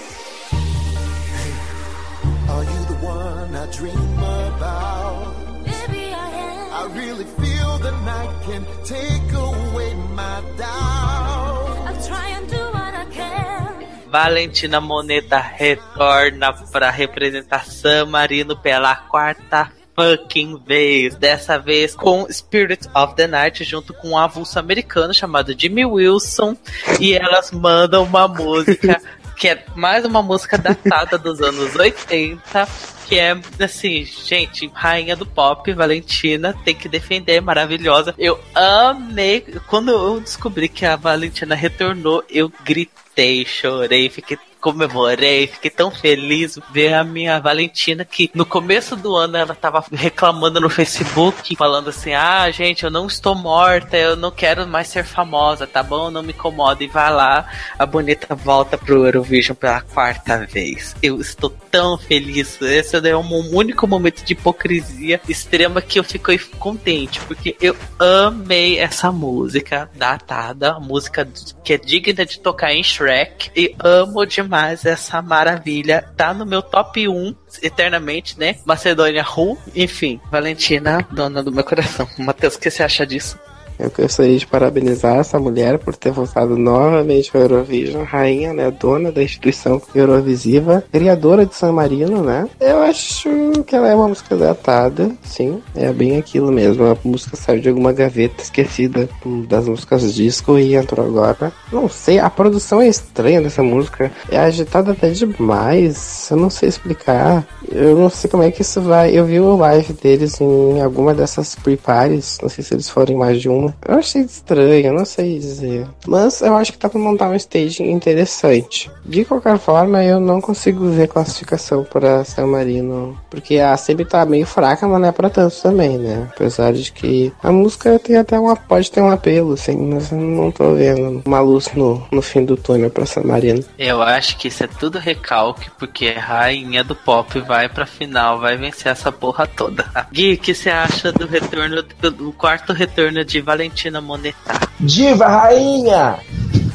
Valentina Moneta retorna para representar San Marino pela quarta fucking vez. Dessa vez com Spirit of the Night, junto com um avulso americano chamado Jimmy Wilson. E elas mandam uma música que é mais uma música datada dos anos 80, que é assim, gente, rainha do pop, Valentina, tem que defender, maravilhosa. Eu amei. Quando eu descobri que a Valentina retornou, eu gritei, chorei, fiquei comemorei, fiquei tão feliz ver a minha Valentina que no começo do ano ela tava reclamando no Facebook, falando assim: "Ah, gente, eu não estou morta, eu não quero mais ser famosa, tá bom? Não me incomoda". E vai lá, a bonita volta pro Eurovision pela quarta vez. Eu estou tão feliz. Esse é um único momento de hipocrisia extrema que eu fiquei contente, porque eu amei essa música datada, música que é digna de tocar em Shrek e amo demais demais essa maravilha. Tá no meu top 1 eternamente, né? Macedônia Ru. Enfim, Valentina, dona do meu coração. Matheus, o que você acha disso? Eu gostaria de parabenizar essa mulher por ter voltado novamente ao Eurovision, rainha, né, dona da instituição Eurovisiva, criadora de San Marino, né? Eu acho que ela é uma música datada, sim, é bem aquilo mesmo. A música saiu de alguma gaveta esquecida das músicas disco e entrou agora. Não sei, a produção é estranha dessa música, é agitada até demais, eu não sei explicar. Eu não sei como é que isso vai. Eu vi o live deles em alguma dessas pre-parties, não sei se eles foram mais de uma eu achei estranho, não sei dizer. Mas eu acho que tá pra montar um stage interessante. De qualquer forma, eu não consigo ver classificação para San Marino. Porque a sempre tá meio fraca, mas não é pra tanto também, né? Apesar de que a música tem até uma. pode ter um apelo, assim, mas eu não tô vendo uma luz no, no fim do túnel pra San Marino. Eu acho que isso é tudo recalque, porque a rainha do pop vai pra final, vai vencer essa porra toda. Gui, o que você acha do retorno, do quarto retorno de Valentina Monetá. Diva, rainha!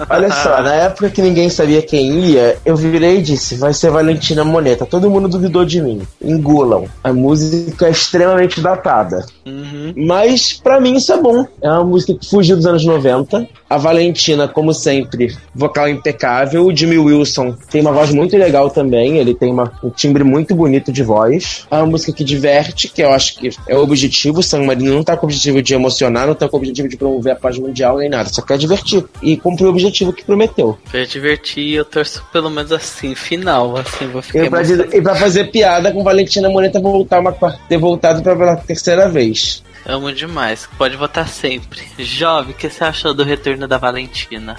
Olha só, na época que ninguém sabia quem ia, eu virei e disse: vai ser Valentina Moneta. Todo mundo duvidou de mim. Engulam. A música é extremamente datada. Uhum. Mas para mim isso é bom. É uma música que fugiu dos anos 90. A Valentina, como sempre, vocal impecável. O Jimmy Wilson tem uma voz muito legal também. Ele tem uma, um timbre muito bonito de voz. É uma música que diverte, que eu acho que é o objetivo. O San Marino não tá com o objetivo de emocionar, não tá com o objetivo de promover a paz mundial nem nada. Só quer divertir. E cumprir o objetivo que prometeu. Pra divertir, eu torço pelo menos assim, final. Assim, vou ficar E pra, dizer- e pra fazer piada com Valentina Moneta voltar uma, ter voltado pra- pela terceira vez. Amo demais. Pode votar sempre. Jovem, o que você achou do retorno da Valentina?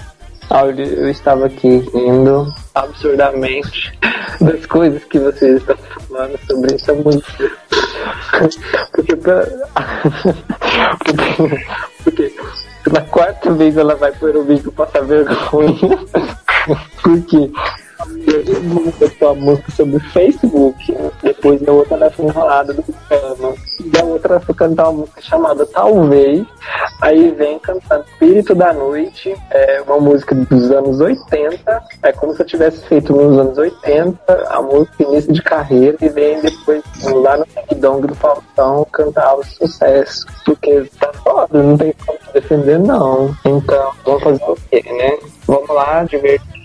Olha, eu estava aqui rindo absurdamente das coisas que vocês estão falando sobre essa música. Porque, pra... porque, porque pela quarta vez ela vai pro Eurovídeo passar vergonha. Porque vamos botar a música sobre Facebook, depois a outra nessa enrolada do pano. E a outra foi cantar uma música chamada Talvez. Aí vem cantando Espírito da Noite, é uma música dos anos 80. É como se eu tivesse feito nos anos 80, a música início de carreira, e vem depois lá no Dong do Faustão cantar o sucesso. Porque tá foda, não tem como defender, não. Então, vamos fazer o quê, né? Vamos lá, divertir,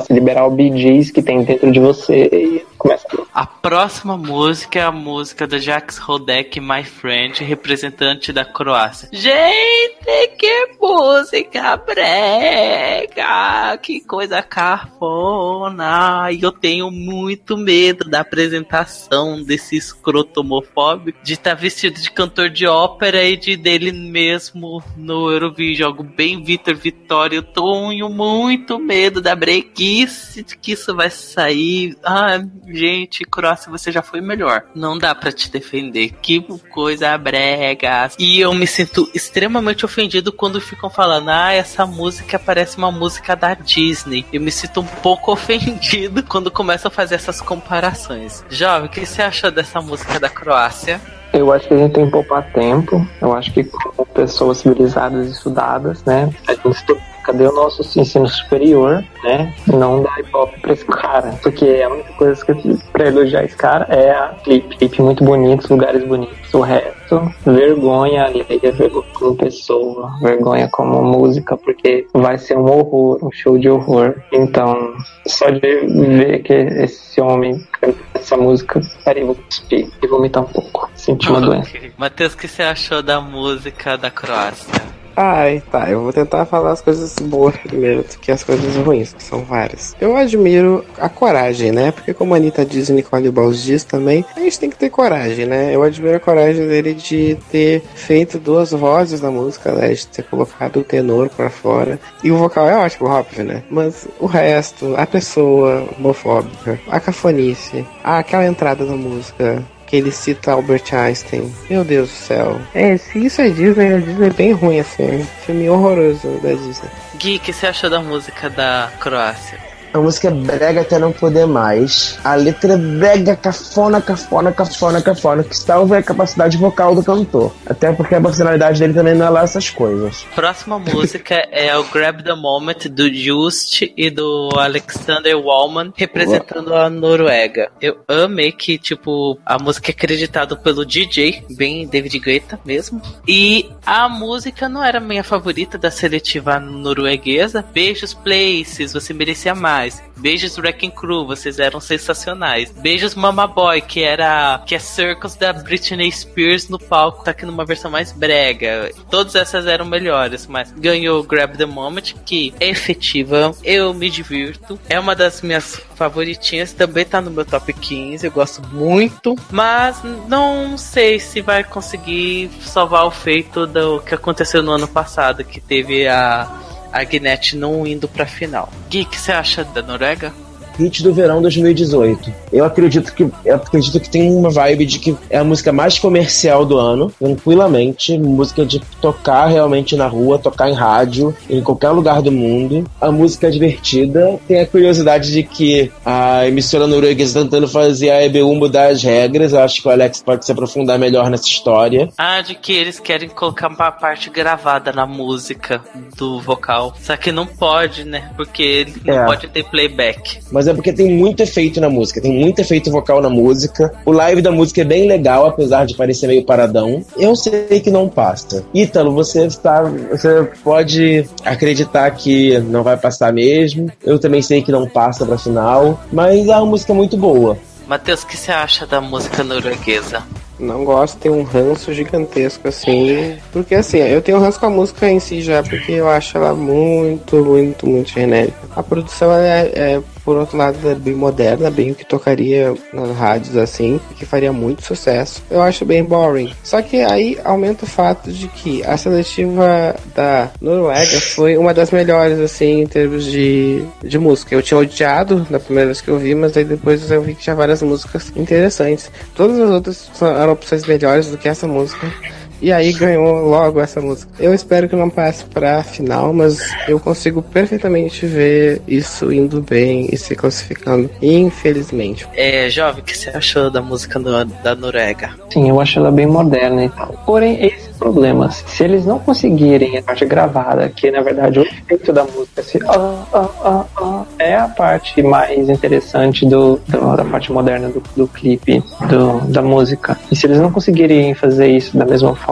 se liberar o Gees que tem dentro de você e começa a A próxima música é a música da Jax Rodek, My Friend, representante da Croácia. Gente, que música brega! Que coisa cafona! E eu tenho muito medo da apresentação desse escroto homofóbico de estar vestido de cantor de ópera e de dele mesmo no Eurovision. Algo bem Vitor Vitória. Eu tenho muito medo da brequice que isso vai sair. Ah, gente, Croácia, você já foi melhor. Não dá pra te defender. Que coisa brega. E eu me sinto extremamente ofendido quando ficam falando: ah, essa música parece uma música da Disney. Eu me sinto um pouco ofendido quando começam a fazer essas comparações. Jovem, o que você achou dessa música da Croácia? Eu acho que a gente tem que poupar tempo. Eu acho que como pessoas civilizadas e estudadas, né? A gente cadê o nosso ensino superior, né? Não dá hip pra esse cara. Porque a única coisa que eu pra elogiar esse cara é a clipe. Clipe muito bonito, lugares bonitos. O resto, vergonha alheia, vergonha como pessoa, vergonha como música, porque vai ser um horror, um show de horror. Então, só de ver que esse homem essa música, peraí, vou cuspir e vomitar um pouco. Senti uma doença. Matheus, o que você achou da música da Croácia? Ai, tá. Eu vou tentar falar as coisas boas primeiro do que as coisas ruins, que são várias. Eu admiro a coragem, né? Porque como a Anitta diz e Nicole Balls diz também, a gente tem que ter coragem, né? Eu admiro a coragem dele de ter feito duas vozes na música, né? De ter colocado o tenor pra fora. E o vocal é ótimo, óbvio, né? Mas o resto, a pessoa homofóbica, a cafonice, aquela entrada da música que ele cita Albert Einstein. Meu Deus do céu. É, se isso é Disney, a Disney é bem ruim assim. Filme horroroso da Disney. Gui, o que você achou da música da Croácia? A música é brega até não poder mais. A letra é brega, cafona, cafona, cafona, cafona, que salva a capacidade vocal do cantor. Até porque a personalidade dele também não é lá essas coisas. Próxima música é o Grab the Moment do Just e do Alexander Wallman representando a Noruega. Eu amei que, tipo, a música é acreditada pelo DJ, bem David Guetta mesmo. E a música não era minha favorita da seletiva norueguesa. Beijos, Places, você merecia mais. Beijos, Wrecking Crew, vocês eram sensacionais. Beijos, Mama Boy, que era que é Circus da Britney Spears no palco, tá aqui numa versão mais brega. Todas essas eram melhores, mas ganhou Grab the Moment, que é efetiva, eu me divirto. É uma das minhas favoritinhas, também tá no meu top 15, eu gosto muito, mas não sei se vai conseguir salvar o feito do que aconteceu no ano passado, que teve a a Guinness não indo pra final. Gui, o que você acha da Noruega? Hit do verão 2018. Eu acredito que eu acredito que tem uma vibe de que é a música mais comercial do ano, tranquilamente, música de tocar realmente na rua, tocar em rádio, em qualquer lugar do mundo. A música é divertida. Tem a curiosidade de que a emissora norueguesa está tentando fazer a EBU mudar as regras. Eu acho que o Alex pode se aprofundar melhor nessa história. Ah, de que eles querem colocar uma parte gravada na música do vocal. Só que não pode, né? Porque ele não É. pode ter playback. Mas é porque tem muito efeito na música, tem muito efeito vocal na música. O live da música é bem legal, apesar de parecer meio paradão. Eu sei que não passa. Ítalo, você está, você pode acreditar que não vai passar mesmo. Eu também sei que não passa pra final, mas é uma música muito boa. Matheus, o que você acha da música norueguesa? Não gosto, tem um ranço gigantesco assim. Porque assim, eu tenho um ranço com a música em si já, porque eu acho ela muito, muito, muito genérica. A produção é, é por outro lado, é bem moderna, bem o que tocaria nas rádios assim, que faria muito sucesso. Eu acho bem boring. Só que aí aumenta o fato de que a seletiva da Noruega foi uma das melhores, assim, em termos de, de música. Eu tinha odiado na primeira vez que eu vi, mas aí depois eu vi que tinha várias músicas interessantes. Todas as outras eram opções melhores do que essa música. E aí ganhou logo essa música. Eu espero que não passe pra final, mas eu consigo perfeitamente ver isso indo bem e se classificando, infelizmente. É, jovem, o que você achou da música do, da Noruega? Sim, eu acho ela bem moderna e tal. Porém, esse problema. Se eles não conseguirem a parte gravada, que na verdade o efeito da música se, ah, ah, ah, ah, é a parte mais interessante do, do da parte moderna do, do clipe, do, da música. E se eles não conseguirem fazer isso da mesma forma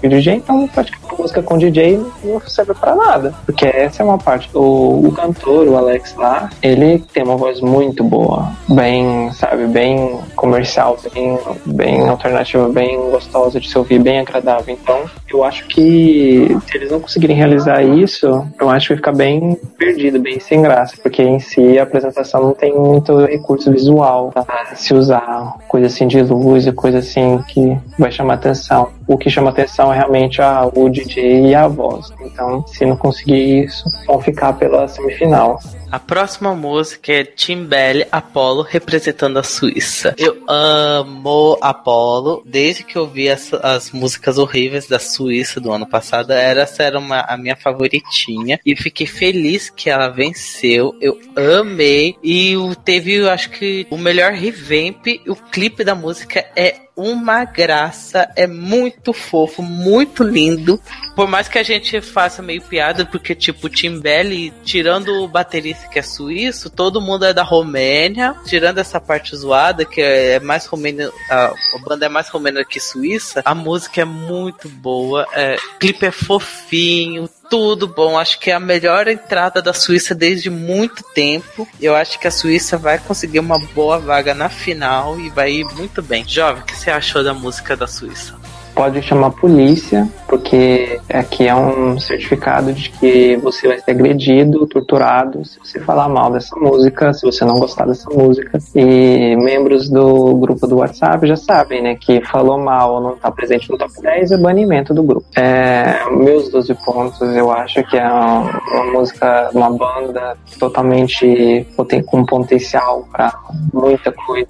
que o DJ, então praticamente música com DJ não serve para nada. Porque essa é uma parte. O, o cantor, o Alex lá, ele tem uma voz muito boa, bem, sabe, bem comercial, bem, bem alternativa, bem gostosa de se ouvir, bem agradável. Então, eu acho que se eles não conseguirem realizar isso, eu acho que vai ficar bem perdido, bem sem graça, porque em si a apresentação não tem muito recurso visual pra se usar, coisa assim de luz e coisa assim que vai chamar atenção. O que chama atenção é realmente a, o DJ e a voz. Então, se não conseguir isso, vão ficar pela semifinal. A próxima música é Timbele Apollo representando a Suíça. Eu amo Apollo. Desde que eu vi as, as músicas horríveis da Suíça do ano passado, essa era uma, a minha favoritinha. E fiquei feliz que ela venceu. Eu amei. E teve, eu acho que, o melhor revamp. O clipe da música é uma graça, é muito fofo, muito lindo. Por mais que a gente faça meio piada, porque tipo, o Tim Belly, tirando o baterista que é suíço, todo mundo é da Romênia, tirando essa parte zoada, que é mais romênia, a, a banda é mais romênia que suíça, a música é muito boa, é, o clipe é fofinho, tudo bom. Acho que é a melhor entrada da Suíça desde muito tempo. Eu acho que a Suíça vai conseguir uma boa vaga na final e vai ir muito bem. Jovem, o que você achou da música da Suíça? Pode chamar a polícia, porque aqui é um certificado de que você vai ser agredido, torturado, se você falar mal dessa música, se você não gostar dessa música. E membros do grupo do WhatsApp já sabem, né, que falou mal ou não está presente no top 10 é banimento do grupo. É, meus 12 pontos, eu acho que é uma, uma música, uma banda totalmente com potencial para muita coisa.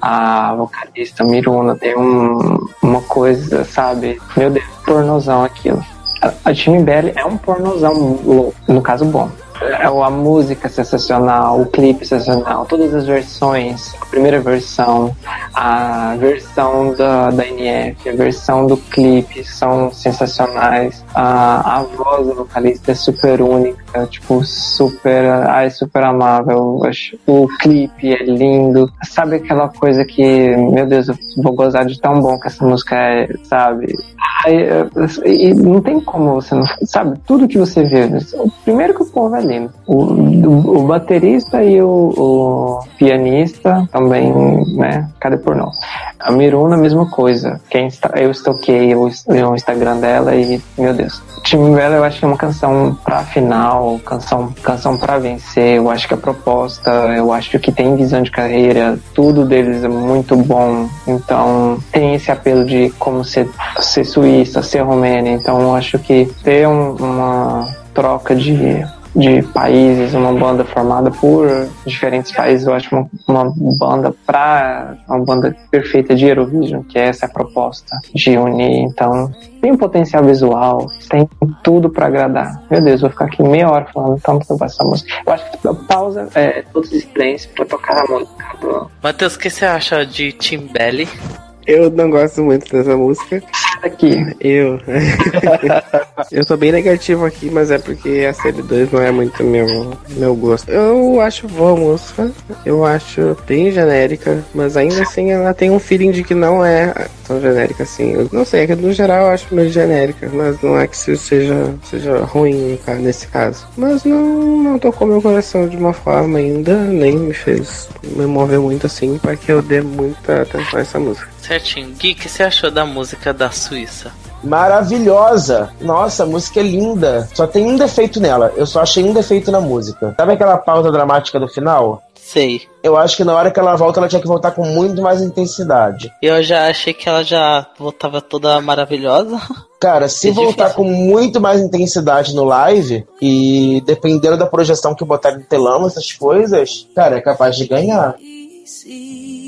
A vocalista Miruna tem um, uma coisa sabe? Meu Deus, pornozão aquilo. A, a Time Belly é um pornozão louco, no caso bom. É a música sensacional, o clipe sensacional, todas as versões, a primeira versão, a versão da, da NF, a versão do clipe são sensacionais. A, a voz do vocalista é super única, tipo, super, ai, super amável. O clipe é lindo. Sabe aquela coisa que, meu Deus, eu vou gozar de tão bom que essa música é, sabe? E não tem como você não. Sabe, tudo que você vê. O primeiro que o povo é lindo. O, o, o baterista e o, o, pianista também, né? Cadê por não? A Miruna, mesma coisa. Quem está, eu estoquei o, o Instagram dela e, meu Deus. Time Bela, eu acho que é uma canção pra final, canção, canção pra vencer. Eu acho que a proposta, eu acho que tem visão de carreira, tudo deles é muito bom. Então, tem esse apelo de como ser, ser Suíça, ser Romênia. Então, eu acho que ter um, uma troca de de países, uma banda formada por diferentes países, eu acho uma, uma banda para uma banda perfeita de Eurovision, que é essa a proposta de unir. Então, tem um potencial visual, tem tudo para agradar. Meu Deus, vou ficar aqui meia hora falando tanto sobre essa música. Eu acho que pausa é todos os silêncios para tocar a música. Matheus, o que você acha de Tim Belly? Eu não gosto muito dessa música. Aqui. Eu. eu tô bem negativo aqui, mas é porque a série 2 não é muito meu, meu gosto. Eu acho boa a música, eu acho bem genérica, mas ainda assim ela tem um feeling de que não é tão genérica assim. Eu não sei, é que no geral eu acho meio genérica, mas não é que isso seja, seja ruim nesse caso. Mas não, não tocou meu coração de uma forma ainda, nem me fez me mover muito assim para que eu dê muita atenção a essa música. Certinho. Gui, o que você achou da música da Suíça? Maravilhosa! Nossa, a música é linda. Só tem um defeito nela. Eu só achei um defeito na música. Sabe aquela pausa dramática do final? Sei. Eu acho que na hora que ela volta, ela tinha que voltar com muito mais intensidade. Eu já achei que ela já voltava toda maravilhosa. Cara, se É voltar difícil. com muito mais intensidade no live, e dependendo da projeção que botar no telão, essas coisas, cara, é capaz de ganhar. No,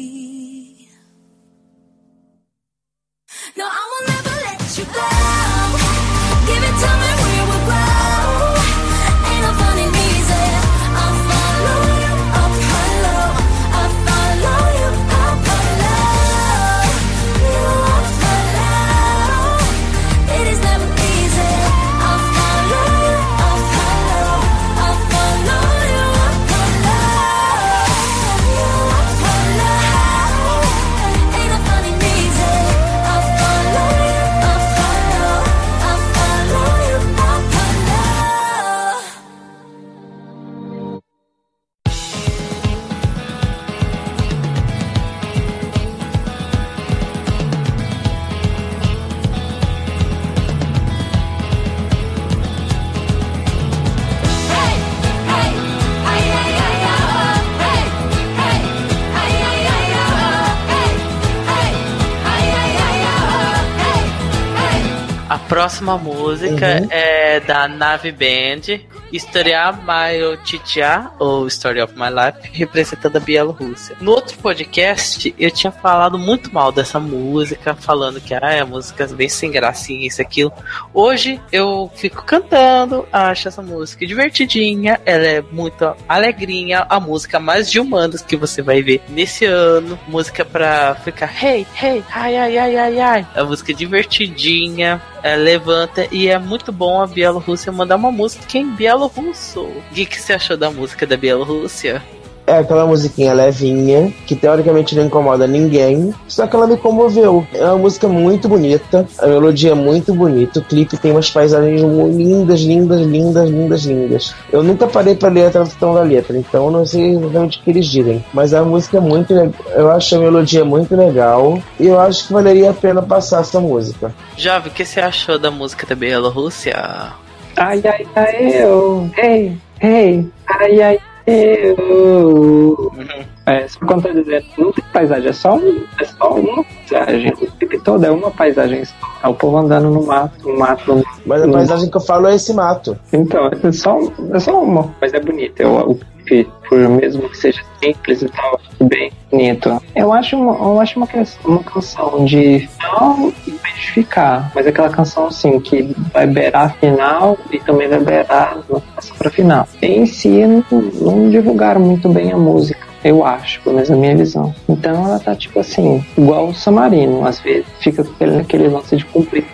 A próxima música Uhum. é da Nave Band, Historia My Chicha, ou Story of My Life, representando a Bielorrússia. No outro podcast, eu tinha falado muito mal dessa música, falando que ah, é música bem sem gracinha, isso, aquilo. Hoje eu fico cantando, acho essa música divertidinha, ela é muito alegrinha, a música mais de humanos que você vai ver nesse ano. Música pra ficar hey, hey, ai, ai, ai, ai, ai. A música divertidinha, é, levanta e é muito bom a Bielorrússia mandar uma música em bielorrusso. O que você achou da música da Bielorrússia? É aquela musiquinha levinha, que teoricamente não incomoda ninguém, só que ela me comoveu. É uma música muito bonita, a melodia é muito bonita, o clipe tem umas paisagens lindas, lindas, lindas, lindas, lindas. Eu nunca parei pra ler a tradução da letra, então eu não sei exatamente o que eles dizem, mas a música é muito eu acho a melodia muito legal e eu acho que valeria a pena passar essa música. Jovem, o que você achou da música da Bielorrússia? Ai, ai, ai, eu. Ei, ei, ai, ai, eu. É, só quando tá dizendo, não tem paisagem, é só, um, é só uma paisagem. O clipe todo é uma paisagem só. É o povo andando no mato, no mato. Mas a no- paisagem que eu falo é esse mato. Então, é só, é só uma, mas é bonito. Eu, o clipe, por mesmo que seja simples e tal, é bem bonito. Eu acho uma, eu acho uma, uma canção de não identificar, mas é aquela canção assim que vai beirar a final e também vai beirar no pra final. Em si, não, não divulgaram muito bem a música. Eu acho, pelo menos na minha visão. Então ela tá tipo assim, igual o Samarino, às vezes fica aquele, aquele lance de cumprir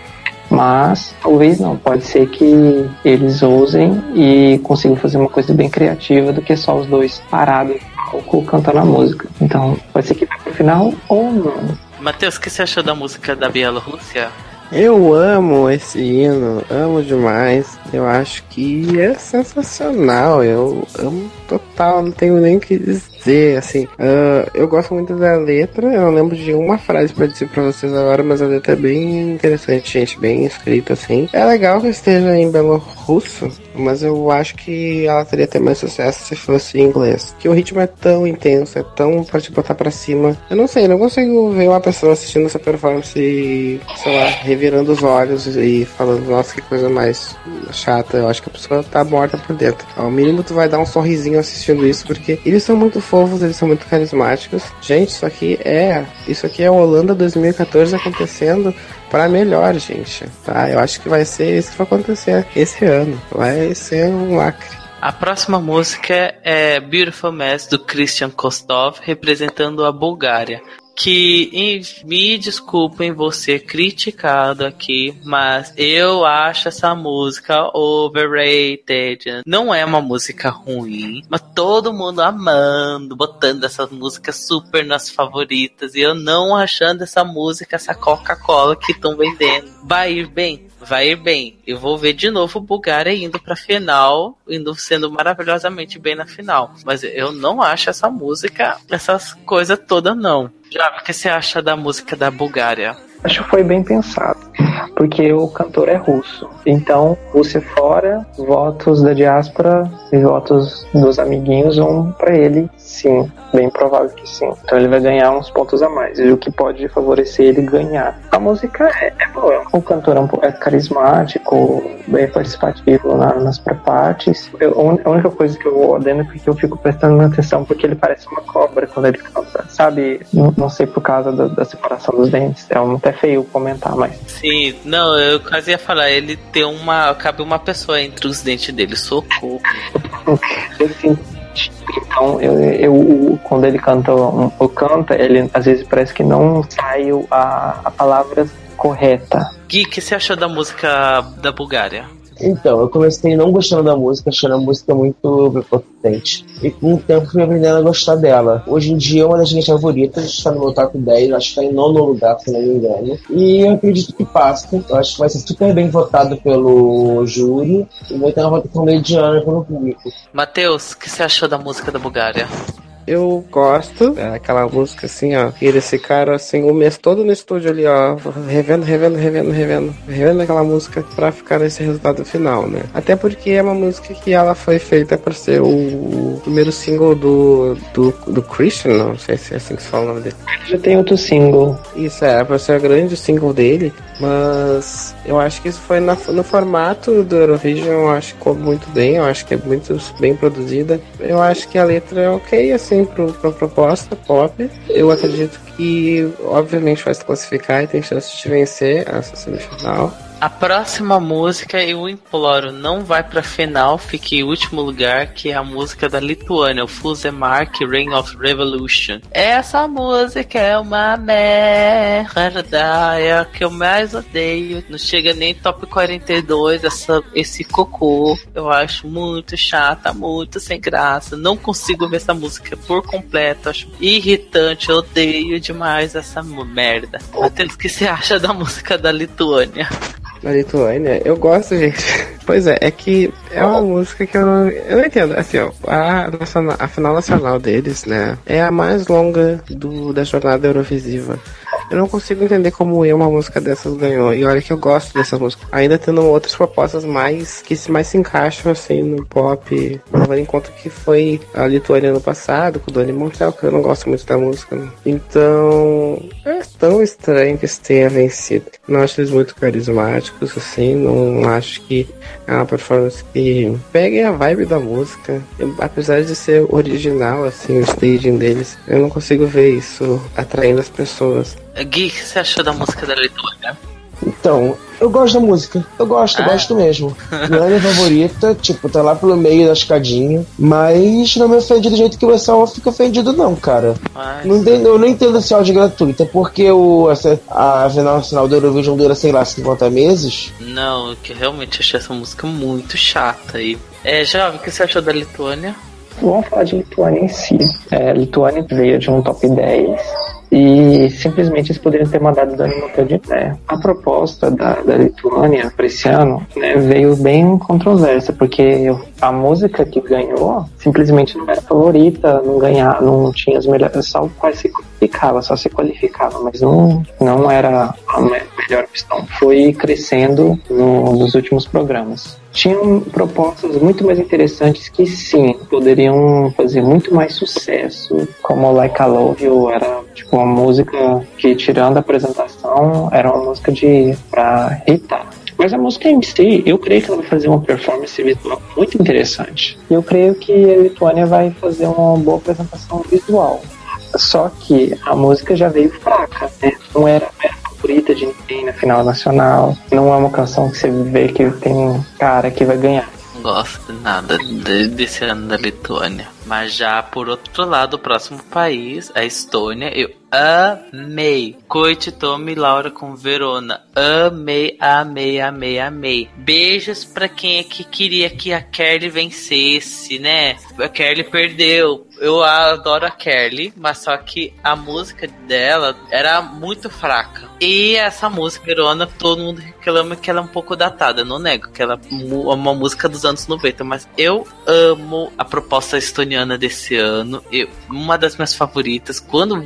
mas talvez não, pode ser que eles ousem e consigam fazer uma coisa bem criativa do que só os dois parados no palco cantando a música. Então pode ser que vai pro final ou não. Matheus, o que você achou da música da Bielorrússia? Eu amo esse hino, amo demais. Eu acho que é sensacional. Eu amo total, não tenho nem o que dizer. Assim, Ah, eu gosto muito da letra. Eu lembro de uma frase pra dizer pra vocês agora, mas a letra é bem interessante, gente, bem escrita assim. É legal que esteja em belorrusso, mas eu acho que ela teria até mais sucesso se fosse em inglês. Que o ritmo é tão intenso, é tão pra te botar pra cima. Eu não sei, não consigo ver uma pessoa assistindo essa performance e, sei lá, revirando os olhos e falando, nossa, que coisa mais chata. Eu acho que a pessoa tá morta por dentro. Ao mínimo tu vai dar um sorrisinho assistindo isso, porque eles são muito fofos, eles são muito carismáticos. Gente, isso aqui é. Isso aqui é Holanda 2014 acontecendo para melhor, gente. Tá? Eu acho que vai ser isso que vai acontecer esse ano. Vai ser um lacre. A próxima música é Beautiful Mess do Christian Kostov, representando a Bulgária. Que em- me desculpem ser criticado aqui, mas eu acho essa música overrated. Não é uma música ruim, mas todo mundo amando, botando essa música super nas favoritas e eu não achando essa música, essa Coca-Cola que estão vendendo. Vai ir bem? Vai ir bem. Eu vou ver de novo o Bulgária indo pra final, indo sendo maravilhosamente bem na final. Mas eu não acho essa música, essas coisas todas, não. Já, o que você acha da música da Bulgária? Acho que foi bem pensado, porque o cantor é russo. Então, Rússia fora, votos da diáspora e votos dos amiguinhos vão pra ele, sim. Bem provável que sim. Então ele vai ganhar uns pontos a mais, o que pode favorecer ele ganhar. A música é, é boa. O cantor é é carismático, bem participativo na- nas pré-partes. A única coisa que eu vou adendo é porque eu fico prestando atenção porque ele parece uma cobra quando ele canta. Sabe? Não, não sei por causa da, da separação dos dentes. É um- até feio comentar, mas Sim, não, eu quase ia falar, ele tem uma. Cabe uma pessoa entre os dentes dele, socorro. Então, eu, eu, quando ele canta, ou canta, ele às vezes parece que não sai o- a, a palavra correta. Gui, o que você achou da música da Bulgária? Então, eu comecei não gostando da música, achando a música muito prepotente. E com o tempo fui aprendendo a gostar dela. Hoje em dia é uma das minhas favoritas, está no meu top 10, acho que está em nono lugar, se não me engano. E eu acredito que passa. Eu acho que vai ser super bem votado pelo júri e vai ter uma votação mediana pelo público. Matheus, o que você achou da música da Bulgária? Eu gosto. É aquela música assim, ó. E esse cara, assim, o mês todo no estúdio ali, ó. Revendo, revendo, revendo, revendo. Revendo aquela música pra ficar nesse resultado final, né? Até porque é uma música que ela foi feita pra ser o, o primeiro single do, do, do Christian, não sei se é assim que se fala o nome dele. Já tem outro single. Isso, é, pra ser o grande single dele, mas eu acho que isso foi na- no formato do Eurovision, eu acho que ficou muito bem, eu acho que é muito bem produzida. Eu acho que a letra é ok, assim, pro, pra proposta pop. Eu acredito que, obviamente, vai se classificar e tem chance de vencer essa semifinal. A próxima música, eu imploro, não vai pra final, fique em último lugar, que é a música da Lituânia, o Fusemark Reign of Revolution. Essa música é uma merda, é a que eu mais odeio. Não chega nem top 42, essa, esse cocô. Eu acho muito chata, muito sem graça. Não consigo ver essa música por completo, acho irritante, odeio demais essa merda. Matheus, o que você acha da música da Lituânia? Na Lituânia, eu gosto, gente. Pois é, é que é uma música que eu não, eu não entendo. Assim, ó, a, nacional, a final nacional deles, né, é a mais longa do, da jornada Eurovisiva. Eu não consigo entender como eu, uma música dessas ganhou. E olha que eu gosto dessa música. Ainda tendo outras propostas mais que mais se encaixam assim no pop. Levando em conta que foi a Lituânia ano passado, com o Dani Montel, que eu não gosto muito da música. né. Então, é tão estranho que isso tenha vencido. Não acho eles muito carismáticos, assim. Não acho que é uma performance que pegue a vibe da música. Apesar de ser original, assim, o staging deles, eu não consigo ver isso atraindo as pessoas. Gui, o que você achou da música da Lituânia? Então, eu gosto da música. Eu gosto, eu Ah. gosto mesmo. Não é minha favorita, tipo, tá lá pelo meio da escadinha. Mas não me ofende do jeito que o pessoal fica ofendido, não, cara. Mas- Não entendo, eu não entendo esse áudio gratuito. É porque o, essa, a final nacional do Eurovision dura, sei lá, 50 meses. Não, eu que realmente achei essa música muito chata. E... É, Jovem, o que você achou da Lituânia? Vamos falar de Lituânia em si. É, Lituânia veio de um top 10 e simplesmente eles poderiam ter mandado Dani Monteiro de pé. A proposta da, da Lituânia para esse ano né, veio bem controversa, porque a música que ganhou simplesmente não era favorita, não ganhava, não tinha as melhores, só quase se qualificava, só se qualificava, mas não, não era a me- melhor opção. Foi crescendo no- nos últimos programas tinham propostas muito mais interessantes que sim poderiam fazer muito mais sucesso como Like I Love You era tipo uma música que tirando a apresentação era uma música de pra irritar mas a música em si, eu creio que ela vai fazer uma performance visual muito interessante. Eu creio que a Lituânia vai fazer uma boa apresentação visual. Só que a música já veio fraca, né? Não era, era favorita de ninguém na final nacional. Não é uma canção que você vê que tem um cara que vai ganhar. Não gosto de nada de- desse ano da Lituânia. Mas já por outro lado, o próximo país, a Estônia, eu amei. Koititomi Laura com Verona. Amei, amei, amei, amei. Beijos pra quem é que queria que a Kelly vencesse, né? A Kelly perdeu. Eu adoro a Kelly, mas só que a música dela era muito fraca. E essa música, Verona, todo mundo reclama que ela é um pouco datada. Não nego que ela é uma música dos anos 90, mas eu amo a proposta estoniana desse ano. Eu, uma das minhas favoritas. Quando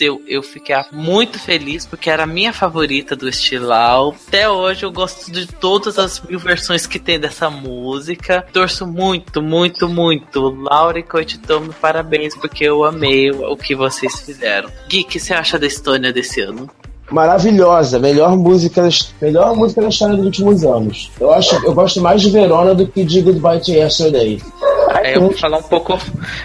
venceu, eu fiquei muito feliz porque era a minha favorita do Estilau. Até hoje eu gosto de todas as mil versões que tem dessa música. Torço muito, muito, muito. Laura e Koititomi, parabéns porque eu amei o que vocês fizeram. Gui, o que você acha da Estônia desse ano? Maravilhosa, melhor música, melhor música da história dos últimos anos. Eu acho, eu gosto mais de Verona do que de Goodbye to Yesterday. Aí eu vou falar um pouco.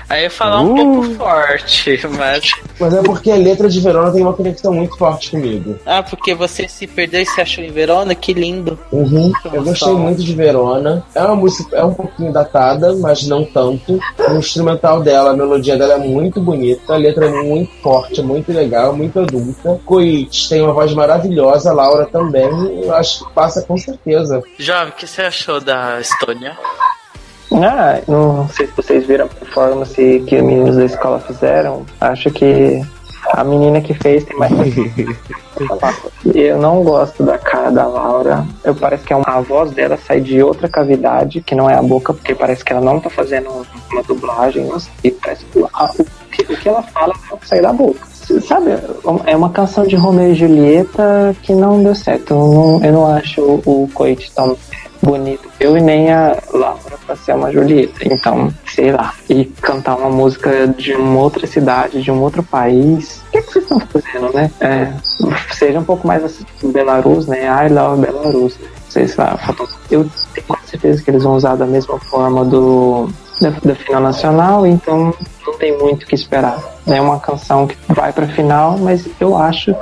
Aí eu falar um Uh. pouco forte, mas. Mas é porque a letra de Verona tem uma conexão muito forte comigo. Ah, porque você se perdeu e se achou em Verona? Que lindo. Uhum. Eu gostei muito de Verona. É uma música, é um pouquinho datada, mas não tanto. O instrumental dela, a melodia dela é muito bonita, a letra é muito forte, muito legal, muito adulta. Coit tem uma voz maravilhosa, a Laura também. Eu acho que passa com certeza. Jovem, o que você achou da Estônia? Ah, não sei se vocês viram a performance que os meninos da escola fizeram. Acho que a menina que fez tem mais. Eu não gosto da cara da Laura. Eu parece que é uma, a voz dela sai de outra cavidade, que não é a boca, porque parece que ela não tá fazendo uma dublagem. E parece que, o, que, ela fala não sai da boca. Sabe, é uma canção de Romeo e Julieta que não deu certo. Eu não, eu não acho o, o Coit tão bonito. Eu e nem a Laura pra ser uma Julieta. Então, sei lá. E cantar uma música de uma outra cidade, de um outro país. O que, é que vocês estão fazendo, né? É, seja um pouco mais assim, Belarus, né? I love Belarus. Sei lá, eu tenho quase certeza que eles vão usar da mesma forma do da, da final nacional, então não tem muito o que esperar. É uma canção que vai pra final, mas eu acho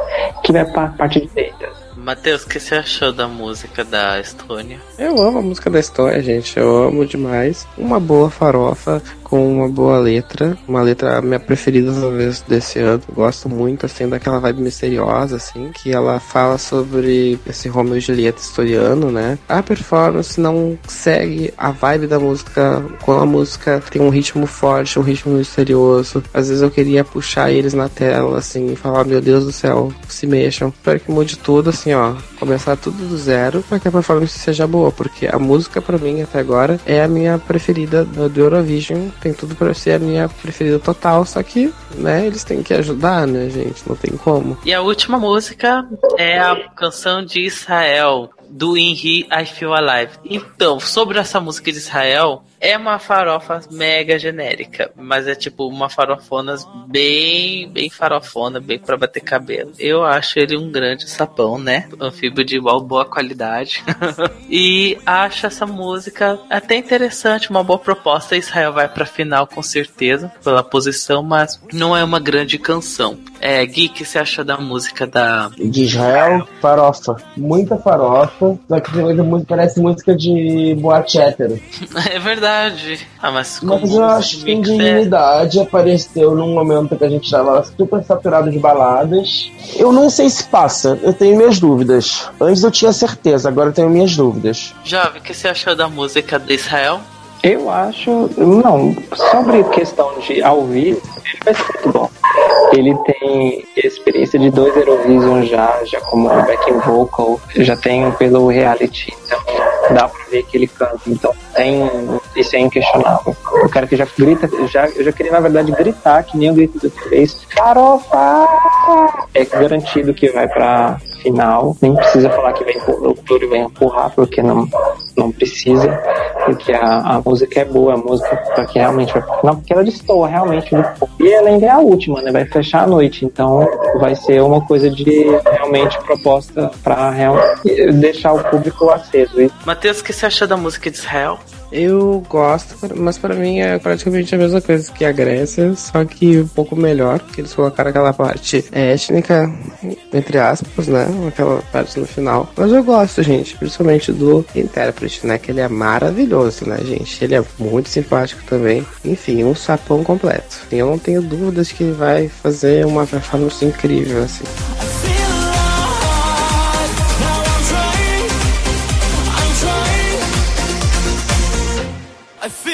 que vai pra parte direita. Matheus, o que você achou da música da Estônia? Eu amo a música da história, gente. Eu amo demais. Uma boa farofa com uma boa letra. Uma letra minha preferida talvez desse ano. Gosto muito, assim, daquela vibe misteriosa, assim, que ela fala sobre esse Romeo e Julieta historiano, né? A performance não segue a vibe da música. Quando a música tem um ritmo forte, um ritmo misterioso. Às vezes eu queria puxar eles na tela, assim, e falar, meu Deus do céu, se mexam. Espero que mude tudo, assim, ó. Começar tudo do zero para que a performance seja boa, porque a música pra mim até agora é a minha preferida do Eurovision. Tem tudo pra ser a minha preferida total, só que, né, eles têm que ajudar, né, gente? Não tem como. E a última música é a canção de Israel, do Inri I Feel Alive. Então, sobre essa música de Israel, é uma farofa mega genérica, mas é tipo uma farofona bem, bem farofona, bem pra bater cabelo. Eu acho ele um grande sapão, né? Anfíbio de igual boa qualidade. e acho essa música até interessante, uma boa proposta. Israel vai pra final com certeza, pela posição, mas não é uma grande canção. É, Gui, o que você achou da música da. De Israel, farofa. Muita farofa. Só que tem parece música de boate hétero. É verdade. Ah, mas Mas como eu acho que é- Indignidade apareceu num momento que a gente tava super saturado de baladas. Eu não sei se passa, eu tenho minhas dúvidas. Antes eu tinha certeza, agora eu tenho minhas dúvidas. Jovem, o que você achou da música de Israel? Eu acho. Não, sobre questão de ao vivo, ele vai ser muito bom. Ele tem experiência de dois Eurovision já, já como backing vocal, já tem pelo reality, então dá pra ver que ele canta. Então tem. Isso é inquestionável. O cara que já grita, já, eu já queria na verdade gritar, que nem eu grito do fez. Farofa! É garantido que vai pra final. Nem precisa falar que vem, o Túlio vai empurrar, porque não, não precisa. Porque a, a música é boa, a música pra que realmente vai pra final, porque ela destoa realmente do povo. E ela ainda é a última, né? Vai fechar a noite. Então vai ser uma coisa de realmente proposta pra real, deixar o público aceso. E Matheus, o que você achou da música de Israel? Eu gosto, mas pra mim é praticamente a mesma coisa que a Grécia, só que um pouco melhor, porque eles colocaram aquela parte étnica, entre aspas, né? Aquela parte no final. Mas eu gosto, gente, principalmente do intérprete, né? Que ele é maravilhoso, né, gente? Ele é muito simpático também. Enfim, um sapão completo. E eu não tenho dúvidas que ele vai fazer uma performance incrível, assim. I feel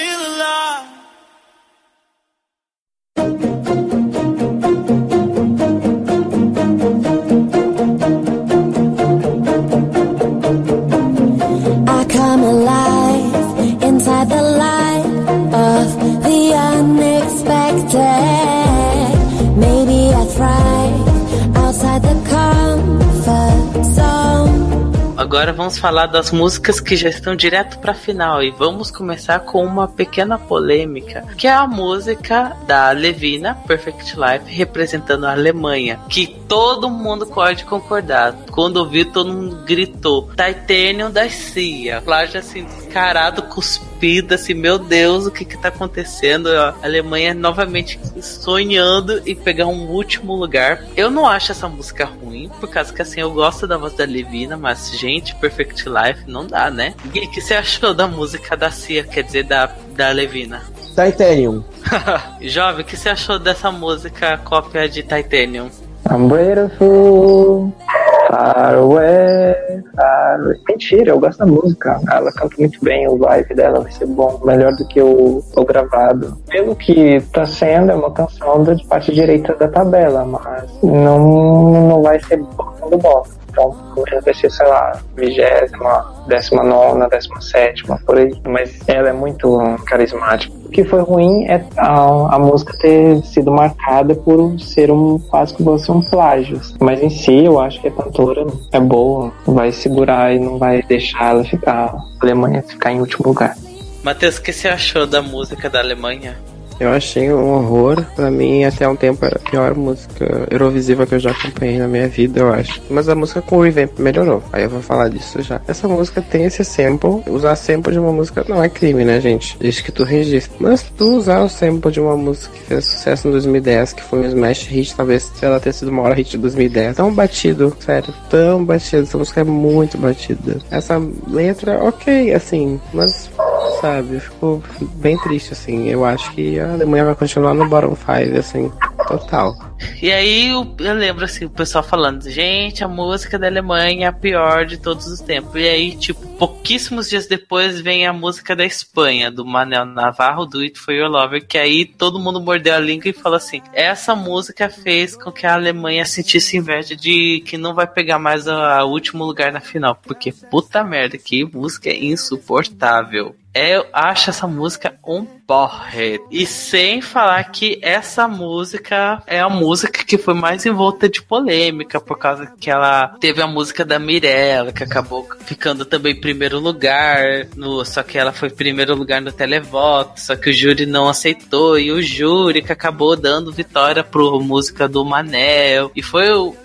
Agora vamos falar das músicas que já estão direto pra final e vamos começar com uma pequena polêmica, que é a música da Levina, Perfect Life, representando a Alemanha, que todo mundo pode concordar. Quando ouviu, todo mundo gritou: Titanium da Cia. Plágio assim, descarado, cuspido, assim, meu Deus, o que que tá acontecendo? A Alemanha novamente sonhando em pegar um último lugar. Eu não acho essa música ruim, por causa que assim, eu gosto da voz da Levina, mas gente, Perfect Life não dá, né? E o que você achou da música da Cia, quer dizer, da, da Levina? Titanium. Jovem, o que você achou dessa música cópia de Titanium? I'm beautiful, far away. Mentira, eu gosto da música. Ela canta muito bem, o vibe dela vai ser bom, melhor do que o, o gravado. Pelo que tá sendo, é uma canção da parte direita da tabela, mas não, não vai ser bottom do. Então, pelo menos vai ser, sei lá, vigésima, décima nona, décima sétima, por aí. Mas ela é muito carismática. O que foi ruim é a, a música ter sido marcada por ser um quase que fosse um plágio. Mas em si, eu acho que a cantora é boa, vai segurar e não vai deixar ela ficar, a Alemanha ficar em último lugar. Matheus, o que você achou da música da Alemanha? Eu achei um horror. Pra mim, até um tempo era a pior música Eurovisiva que eu já acompanhei na minha vida, eu acho. Mas a música com o Revamp melhorou. Aí eu vou falar disso já. Essa música tem esse sample. Usar sample de uma música não é crime, né, gente? Desde que tu registre. Mas tu usar o sample de uma música que fez sucesso em 2010, que foi um smash hit, talvez ela ter sido o maior hit de 2010. Tão batido, sério, tão batido. Essa música é muito batida. Essa letra, ok, assim, mas sabe? Eu fico bem triste, assim. Eu acho que a Alemanha vai continuar no bottom five, assim, total. E aí eu, eu lembro assim, o pessoal falando, gente, a música da Alemanha é a pior de todos os tempos. E aí, tipo, pouquíssimos dias depois vem a música da Espanha, do Manel Navarro, do It For Your Lover, que aí todo mundo mordeu a língua e falou assim, essa música fez com que a Alemanha sentisse inveja de que não vai pegar mais o último lugar na final. Porque, puta merda, que música insuportável. É, Eu acho essa música um porre. E sem falar que essa música é a música que foi mais envolta de polêmica, por causa que ela teve a música da Mirella, que acabou ficando também em primeiro lugar, no, só que ela foi em primeiro lugar no televoto, só que o júri não aceitou, e o júri que acabou dando vitória pro música do Manel. E foi o-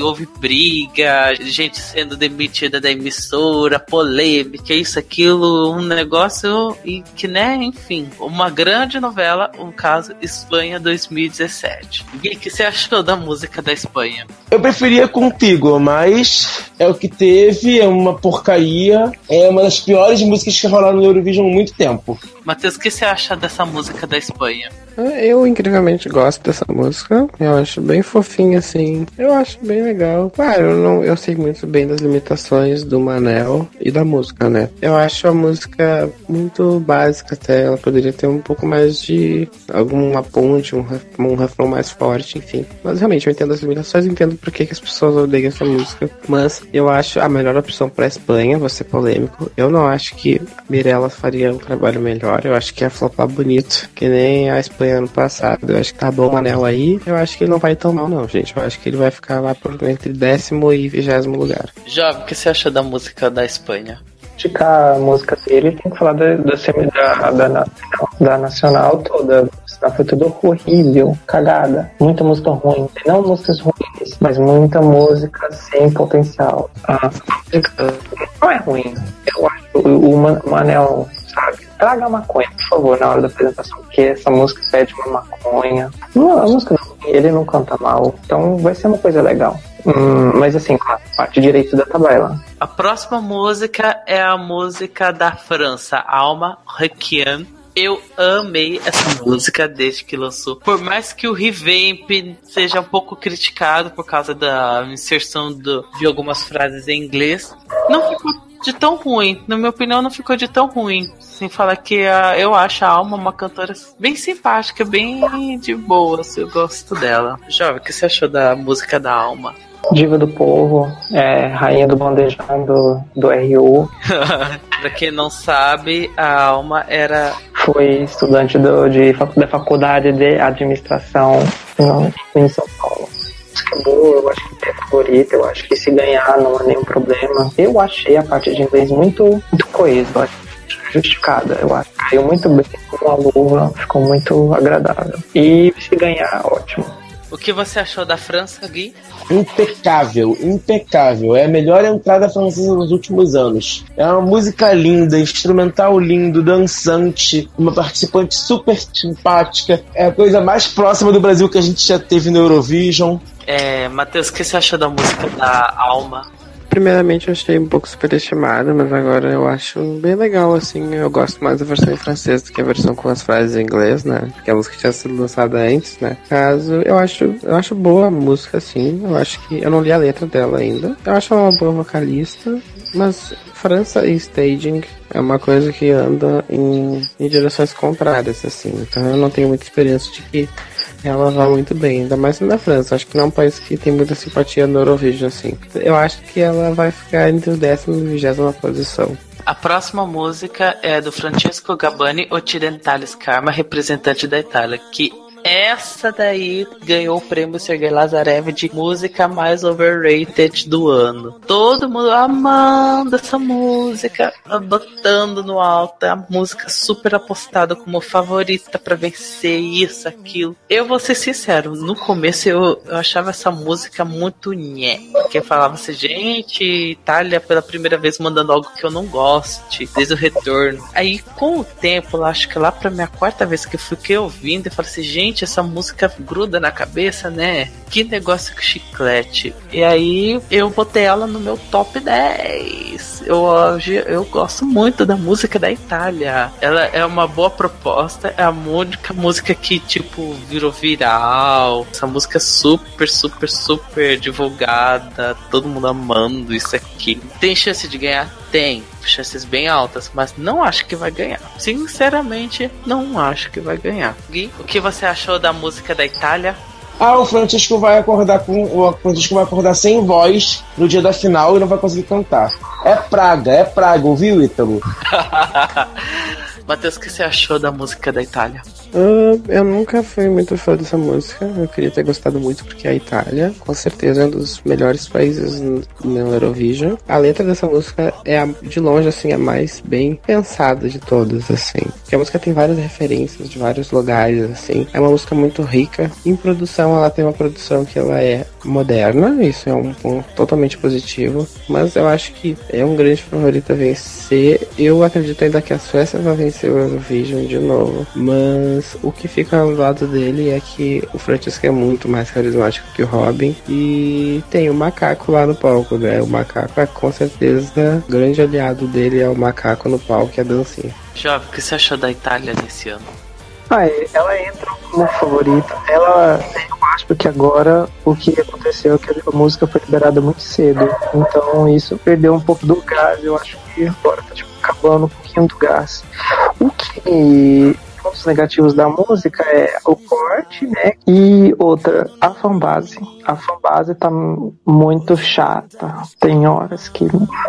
houve briga, gente sendo demitida da emissora, polêmica, isso, aquilo, um negócio e que, né, enfim, uma grande novela, um caso Espanha 2017. E o que você achou da música da Espanha? Eu preferia contigo, mas é o que teve, é uma porcaria, é uma das piores músicas que rolaram no Eurovision há muito tempo. Matheus, o que você acha dessa música da Espanha? Eu incrivelmente gosto dessa música. Eu acho bem fofinha, assim. Eu acho bem legal. Claro, eu, não, eu sei muito bem das limitações do Manel e da música, né? Eu acho a música muito básica até. Ela poderia ter um pouco mais de alguma ponte, um, um refrão mais forte, enfim. Mas realmente, eu entendo as limitações, entendo por que, que as pessoas odeiam essa música. Mas eu acho a melhor opção pra Espanha, vou ser polêmico. Eu não acho que Mirella faria um trabalho melhor. Eu acho que ia flopar bonito, que nem a Espanha ano passado. Eu acho que tá bom o Manel aí. Eu acho que ele não vai tão mal, não, gente. Eu acho que ele vai ficar lá por entre décimo e vigésimo lugar. Jovem, o que você achou da música da Espanha? criticar a música dele, tem que falar da, da, semi- da, da, nacional, da nacional toda. Senão foi tudo horrível, cagada. Muita música ruim. Não músicas ruins, mas muita música sem potencial. A música não é ruim. Eu acho o, o Man- Manel, sabe? Traga maconha, por favor, na hora da apresentação, porque essa música pede uma maconha. Não, a música não, ele não canta mal, então vai ser uma coisa legal. Hum, mas assim, a parte direito da tabela. A próxima música é a música da França, Alma Requiem. Eu amei essa música desde que lançou. Por mais que o revamp seja um pouco criticado por causa da inserção do- de algumas frases em inglês, não ficou de tão ruim. Na minha opinião, não ficou de tão ruim. Sem falar que a- eu acho a Alma uma cantora bem simpática, bem de boa. assim, eu gosto dela. Jovem, o que você achou da música da Alma? Diva do Povo, é, rainha do bandejão do, do RU, pra quem não sabe, a Alma era foi estudante do, de, da faculdade de administração no, em São Paulo. Música boa, eu acho que é a favorita, eu acho que se ganhar não há nenhum problema. Eu achei a parte de inglês muito, muito coesa, eu acho justificada, eu acho. Caiu muito bem com a luva, ficou muito agradável. E se ganhar, ótimo. O que você achou da França, Gui? Impecável, impecável. É a melhor entrada francesa dos últimos anos. É uma música linda, instrumental lindo, dançante, uma participante super simpática. É a coisa mais próxima do Brasil que a gente já teve no Eurovision. É, Matheus, o que você achou da música da Alma? Primeiramente eu achei um pouco superestimada, mas agora eu acho bem legal, assim. Eu gosto mais da versão em francês do que a versão com as frases em inglês, né? Porque a música tinha sido lançada antes, né? Caso, eu acho, eu acho boa a música, assim. Eu acho que. Eu não li a letra dela ainda. Eu acho ela uma boa vocalista, mas França e staging é uma coisa que anda em, em direções contrárias, assim. Então eu não tenho muita experiência de que ela vai muito bem, ainda mais na França. Acho que não é um país que tem muita simpatia no Eurovision, assim. Eu acho que ela vai ficar entre o décimo e vigésima posição. A próxima música é do Francesco Gabani Occidentalis Karma, representante da Itália, que essa daí ganhou o prêmio Sergei Lazarev de música mais overrated do ano. Todo mundo amando essa música, botando no alto, é a música super apostada como favorita pra vencer isso, aquilo. Eu vou ser sincero, no começo eu, eu achava essa música muito nhé, porque eu falava assim, gente, Itália pela primeira vez mandando algo que eu não goste, desde o retorno. Aí com o tempo, acho que lá pra minha quarta vez que eu fiquei ouvindo, eu falei assim, gente, essa música gruda na cabeça, né? Que negócio que chiclete. E aí eu botei ela no meu top 10. Eu, hoje eu gosto muito da música da Itália. Ela é uma boa proposta, é a única música que, tipo, virou viral. Essa música é super, super, super divulgada. Todo mundo amando isso aqui. Tem chance de ganhar? Tem. Chances bem altas, mas não acho que vai ganhar. Sinceramente, não acho que vai ganhar. Gui, o que você achou da música da Itália? Ah, o Francisco vai acordar com. O Francisco vai acordar sem voz no dia da final e não vai conseguir cantar. É praga, é praga, ouviu, Ítalo? Matheus, o que você achou da música da Itália? Ah, eu nunca fui muito fã dessa música. Eu queria ter gostado muito porque a Itália, com certeza, é um dos melhores países no Eurovision. A letra dessa música é a- de longe assim a mais bem pensada de todas, assim. Porque a música tem várias referências de vários lugares, assim. É uma música muito rica. Em produção, ela tem uma produção que ela é moderna. Isso é um ponto totalmente positivo. Mas eu acho que é um grande favorito a vencer. Eu acredito ainda que a Suécia vai vencer o Eurovision de novo. Mas o que fica ao lado dele é que o Francisco é muito mais carismático que o Robin. E tem o macaco lá no palco, né? O macaco é com certeza o grande aliado dele é o macaco no palco e a dancinha. Jovem, o que você achou da Itália nesse ano? Ah, é, ela entra como favorita. Ela, eu acho que agora o que aconteceu é que a música foi liberada muito cedo. Então isso perdeu um pouco do gás. Eu acho que agora tá tipo, acabando um pouquinho do gás. O que pontos negativos da música é o corte, né? E outra, a fanbase. A fanbase tá muito chata. Tem horas que,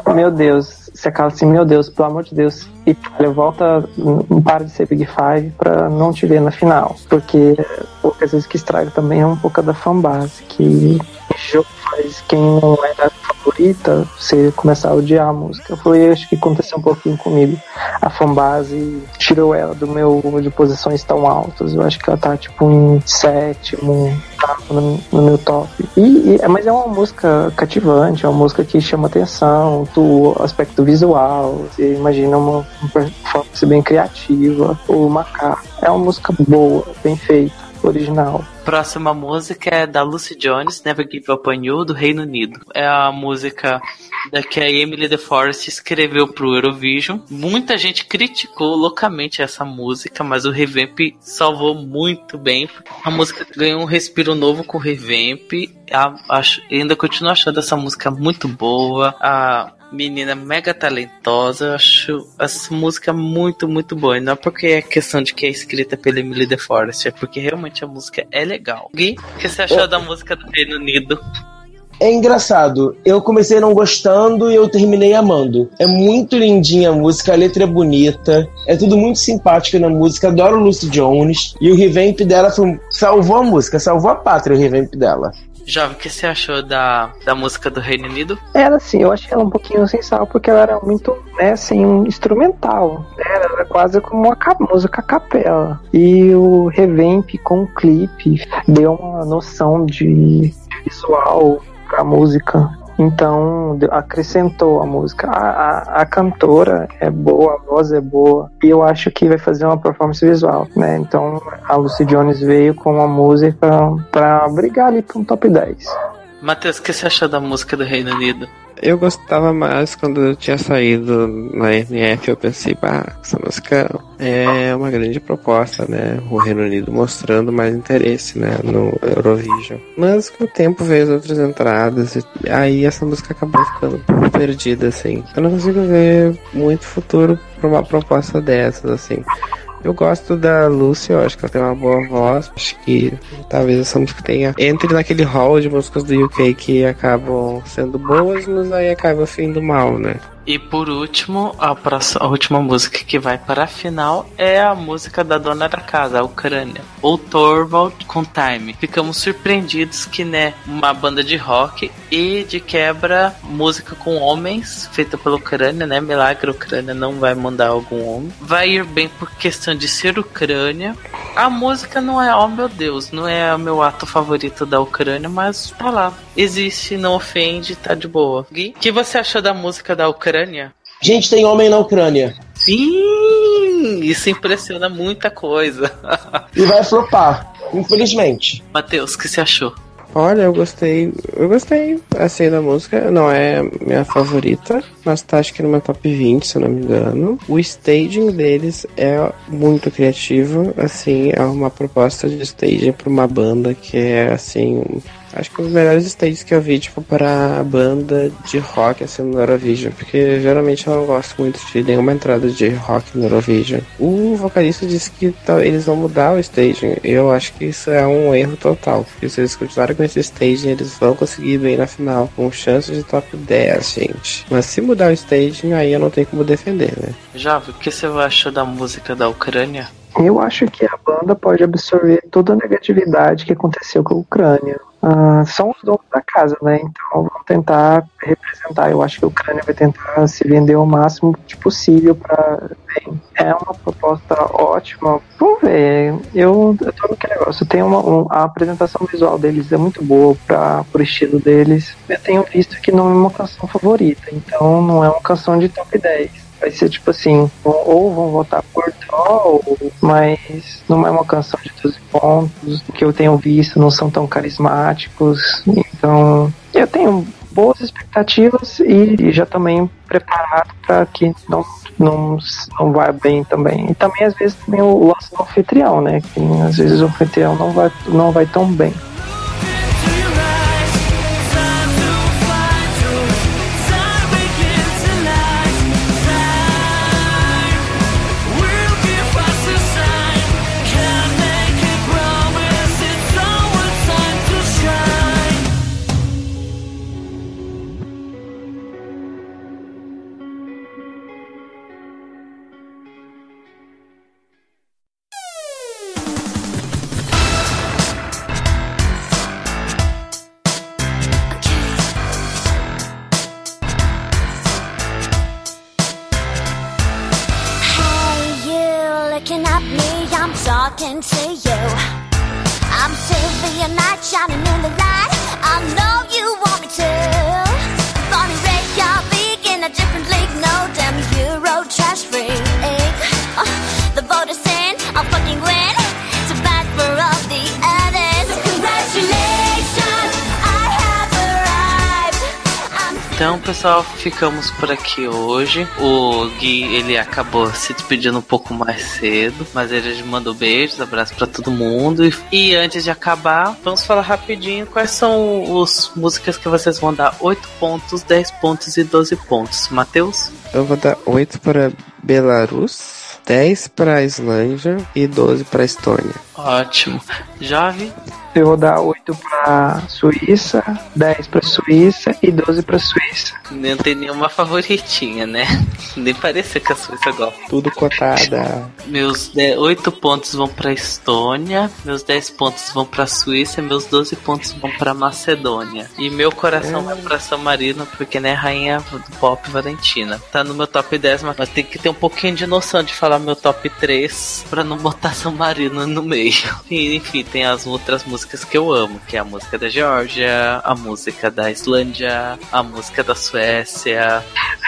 meu Deus, você acaba assim, meu Deus, pelo amor de Deus. E volta, não para de ser Big Five pra não te ver na final. Porque poucas vezes que estraga também é um pouco da fanbase, que jogo faz quem não era favorita, você começar a odiar a música. Foi acho que aconteceu um pouquinho comigo. A fanbase tirou ela do meu de posições tão altas. Eu acho que ela tá tipo em sétimo, tá no, no meu top. E, e- mas é uma música cativante, é uma música que chama atenção, do aspecto visual. Você imagina uma, uma performance bem criativa. O macaco é uma música boa, bem feita, original. Próxima música é da Lucy Jones, Never Give Up On You, do Reino Unido. É a música da que a Emily De Forest escreveu pro Eurovision. Muita gente criticou loucamente essa música, mas o revamp salvou muito bem. A música ganhou um respiro novo com o revamp. A- acho- ainda continuo achando essa música muito boa. A menina mega talentosa. Eu acho essa música muito, muito boa. E não é porque é questão de que é escrita pela Emily De Forest, é porque realmente a música é legal. Gui, o que você achou da música do Reino Unido? É engraçado, eu comecei não gostando e eu terminei amando. É muito lindinha a música, a letra é bonita, é tudo muito simpático na música, adoro Lucy Jones. E o revamp dela foi- salvou a música, salvou a pátria o revamp dela. Jovem, o que você achou da, da música do Reino Unido? Ela, assim, eu achei ela um pouquinho sem sal, porque ela era muito, né, assim, um instrumental. Ela era quase como uma ca- música capela. E o revamp com o clipe deu uma noção de visual pra música. Então, acrescentou a música. A, a, a cantora é boa, a voz é boa. E eu acho que vai fazer uma performance visual, né? Então, a Lucy Jones veio com a música pra brigar ali pra um top 10. Matheus, o que você achou da música do Reino Unido? Eu gostava mais quando eu tinha saído na NF, eu pensei, bah, essa música é uma grande proposta, né? O Reino Unido mostrando mais interesse, né, no Eurovision. Mas com o tempo veio as outras entradas, e aí essa música acabou ficando perdida, assim. Eu não consigo ver muito futuro pra uma proposta dessas, assim. Eu gosto da eu acho que ela tem uma boa voz. Acho que talvez essa música tenha. Entre naquele hall de músicas do UK que acabam sendo boas, mas aí acaba sendo mal, né? E por último, a, próxima, a última música que vai para a final é a música da dona da casa, a Ucrânia, ou Torvald com Time. Ficamos surpreendidos que, né, uma banda de rock e de quebra música com homens, feita pela Ucrânia, né? Milagre, a Ucrânia não vai mandar algum homem. Vai ir bem por questão de ser Ucrânia. A música não é, oh meu Deus, não é o meu ato favorito da Ucrânia, mas tá lá. Existe, não ofende, tá de boa. Gui, o que você achou da música da Ucrânia? Gente, tem homem na Ucrânia. Sim, isso impressiona muita coisa. E vai flopar, infelizmente. Matheus, o que você achou? Olha, eu gostei. Eu gostei assim da música. Não é minha favorita, mas tá acho que no meu top 20, se eu não me engano. O staging deles é muito criativo. Assim, é uma proposta de staging pra uma banda que é assim. Acho que dos melhores stages que eu vi, tipo, para banda de rock, assim, no Eurovision. Porque geralmente eu não gosto muito de nenhuma entrada de rock no Eurovision. O vocalista disse que tá- eles vão mudar o staging. Eu acho que isso é um erro total. Porque se eles continuarem com esse staging, eles vão conseguir bem na final. Com chance de top 10, gente. Mas se mudar o staging, aí eu não tenho como defender, né? Jovem, o que você achou da música da Ucrânia? Eu acho que a banda pode absorver toda a negatividade que aconteceu com a Ucrânia. Ah, são os donos da casa, né? Então vão tentar representar. Eu acho que a Ucrânia vai tentar se vender o máximo de possível para. É uma proposta ótima. Vamos ver. Eu, eu tô naquele negócio. Tem uma, um- a apresentação visual deles é muito boa para o estilo deles. Eu tenho visto que não é uma canção favorita, então não é uma canção de top 10 vai ser tipo assim, ou- vão votar por Troll, mas não é uma canção de 12 pontos, que eu tenho visto não são tão carismáticos, então eu tenho boas expectativas e, já também preparado para que não, não, não vai bem também. E também às vezes também o lance do anfitrião, né? Que às vezes o anfitrião não vai, não vai tão bem. Ficamos por aqui hoje. O Gui, ele acabou se despedindo um pouco mais cedo, mas ele mandou beijos, abraço pra todo mundo. E, antes de acabar, vamos falar rapidinho quais são as músicas que vocês vão dar 8 pontos, 10 pontos e 12 pontos. Matheus? Eu vou dar 8 para Belarus, 10 para Islândia e 12 para Estônia. Ótimo. Jovem? Eu vou dar 8 pra Suíça, 10 pra Suíça e 12 pra Suíça. Não tem nenhuma favoritinha, né? Nem parecia que a Suíça gosta. Tudo cotada. Meus 8 pontos vão pra Estônia, meus 10 pontos vão pra Suíça, meus 12 pontos vão pra Macedônia. E meu coração vai pra San Marino, porque né, rainha do pop Valentina. Tá no meu top 10, mas tem que ter um pouquinho de noção de falar meu top 3 pra não botar San Marino no meio. E, enfim, tem as outras músicas que eu amo, que é a música da Geórgia, a música da Islândia, a música da Suécia.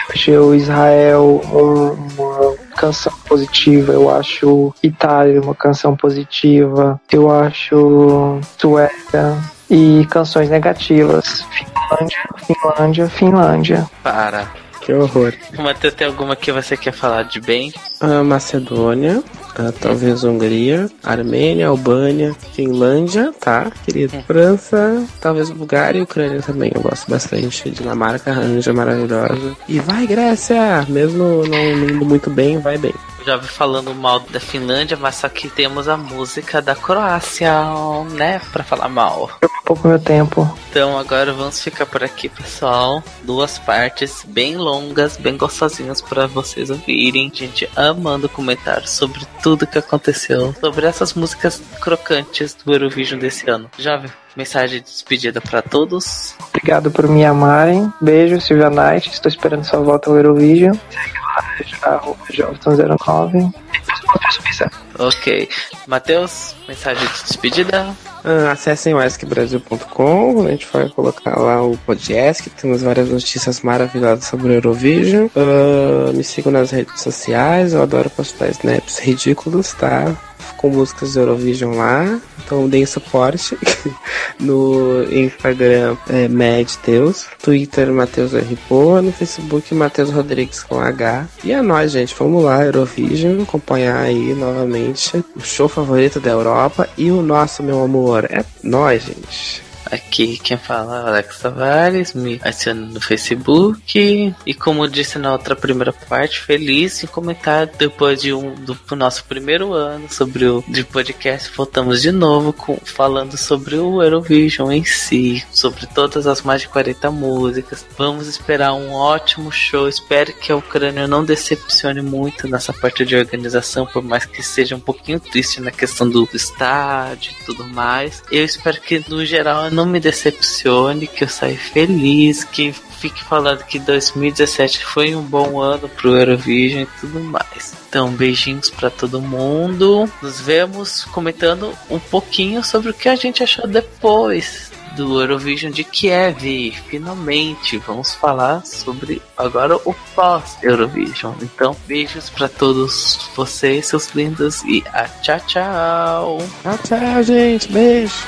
Eu acho Israel um- uma canção positiva, eu acho Itália uma canção positiva, eu acho Suécia e canções negativas. Finlândia, Finlândia, Finlândia. Para. Que horror. Matheus, tem alguma que você quer falar de bem? Ah, Macedônia, ah, talvez Hungria, Armênia, Albânia, Finlândia, tá, querido? França, talvez Bulgária e Ucrânia também, eu gosto bastante. Dinamarca, Anja, maravilhosa. E vai, Grécia! Mesmo não indo muito bem, vai bem. Já vi falando mal da Finlândia, mas só que temos a música da Croácia, né? Pra falar mal. Um pouco meu tempo. Então agora vamos ficar por aqui, pessoal. Duas partes bem longas, bem gostosinhas pra vocês ouvirem. Gente amando comentar sobre tudo que aconteceu, sobre essas músicas crocantes do Eurovision desse ano. Jovem, mensagem de despedida pra todos. Obrigado por me amarem. Beijo, Silvia Knight. Estou esperando sua volta ao Eurovision. Segue lá, arroba Jovem09. Ok. Matheus, mensagem de despedida. Ah, acessem o a gente vai colocar lá o podcast, temos várias notícias maravilhosas sobre o Eurovision. Ah, me sigam nas redes sociais, eu adoro postar snaps ridículos, tá? Com músicas do Eurovision lá, então deem suporte. no Instagram é Mad Twitter Matheus R. Poa, no Facebook Matheus Rodrigues com H. E é nóis, gente, vamos lá, Eurovision, acompanhar aí novamente o show favorito da Europa e o nosso, meu amor, é nós, gente. Aqui quem fala é Alex Tavares, me adiciona no Facebook. E como disse na outra primeira parte, feliz em comentar depois de um do pro nosso primeiro ano sobre o de podcast. Voltamos de novo com, falando sobre o Eurovision em si, sobre todas as mais de 40 músicas. Vamos esperar um ótimo show. Espero que a Ucrânia não decepcione muito nessa parte de organização, por mais que seja um pouquinho triste na questão do estádio e tudo mais. Eu espero que no geral não me decepcione, que eu saia feliz, que fique falando que 2017 foi um bom ano pro Eurovision e tudo mais. Então, beijinhos pra todo mundo. Nos vemos comentando um pouquinho sobre o que a gente achou depois do Eurovision de Kiev. Finalmente, vamos falar sobre agora o pós-Eurovision. Então, beijos pra todos vocês, seus lindos, e a tchau, tchau. Tchau, tchau, gente. Beijo.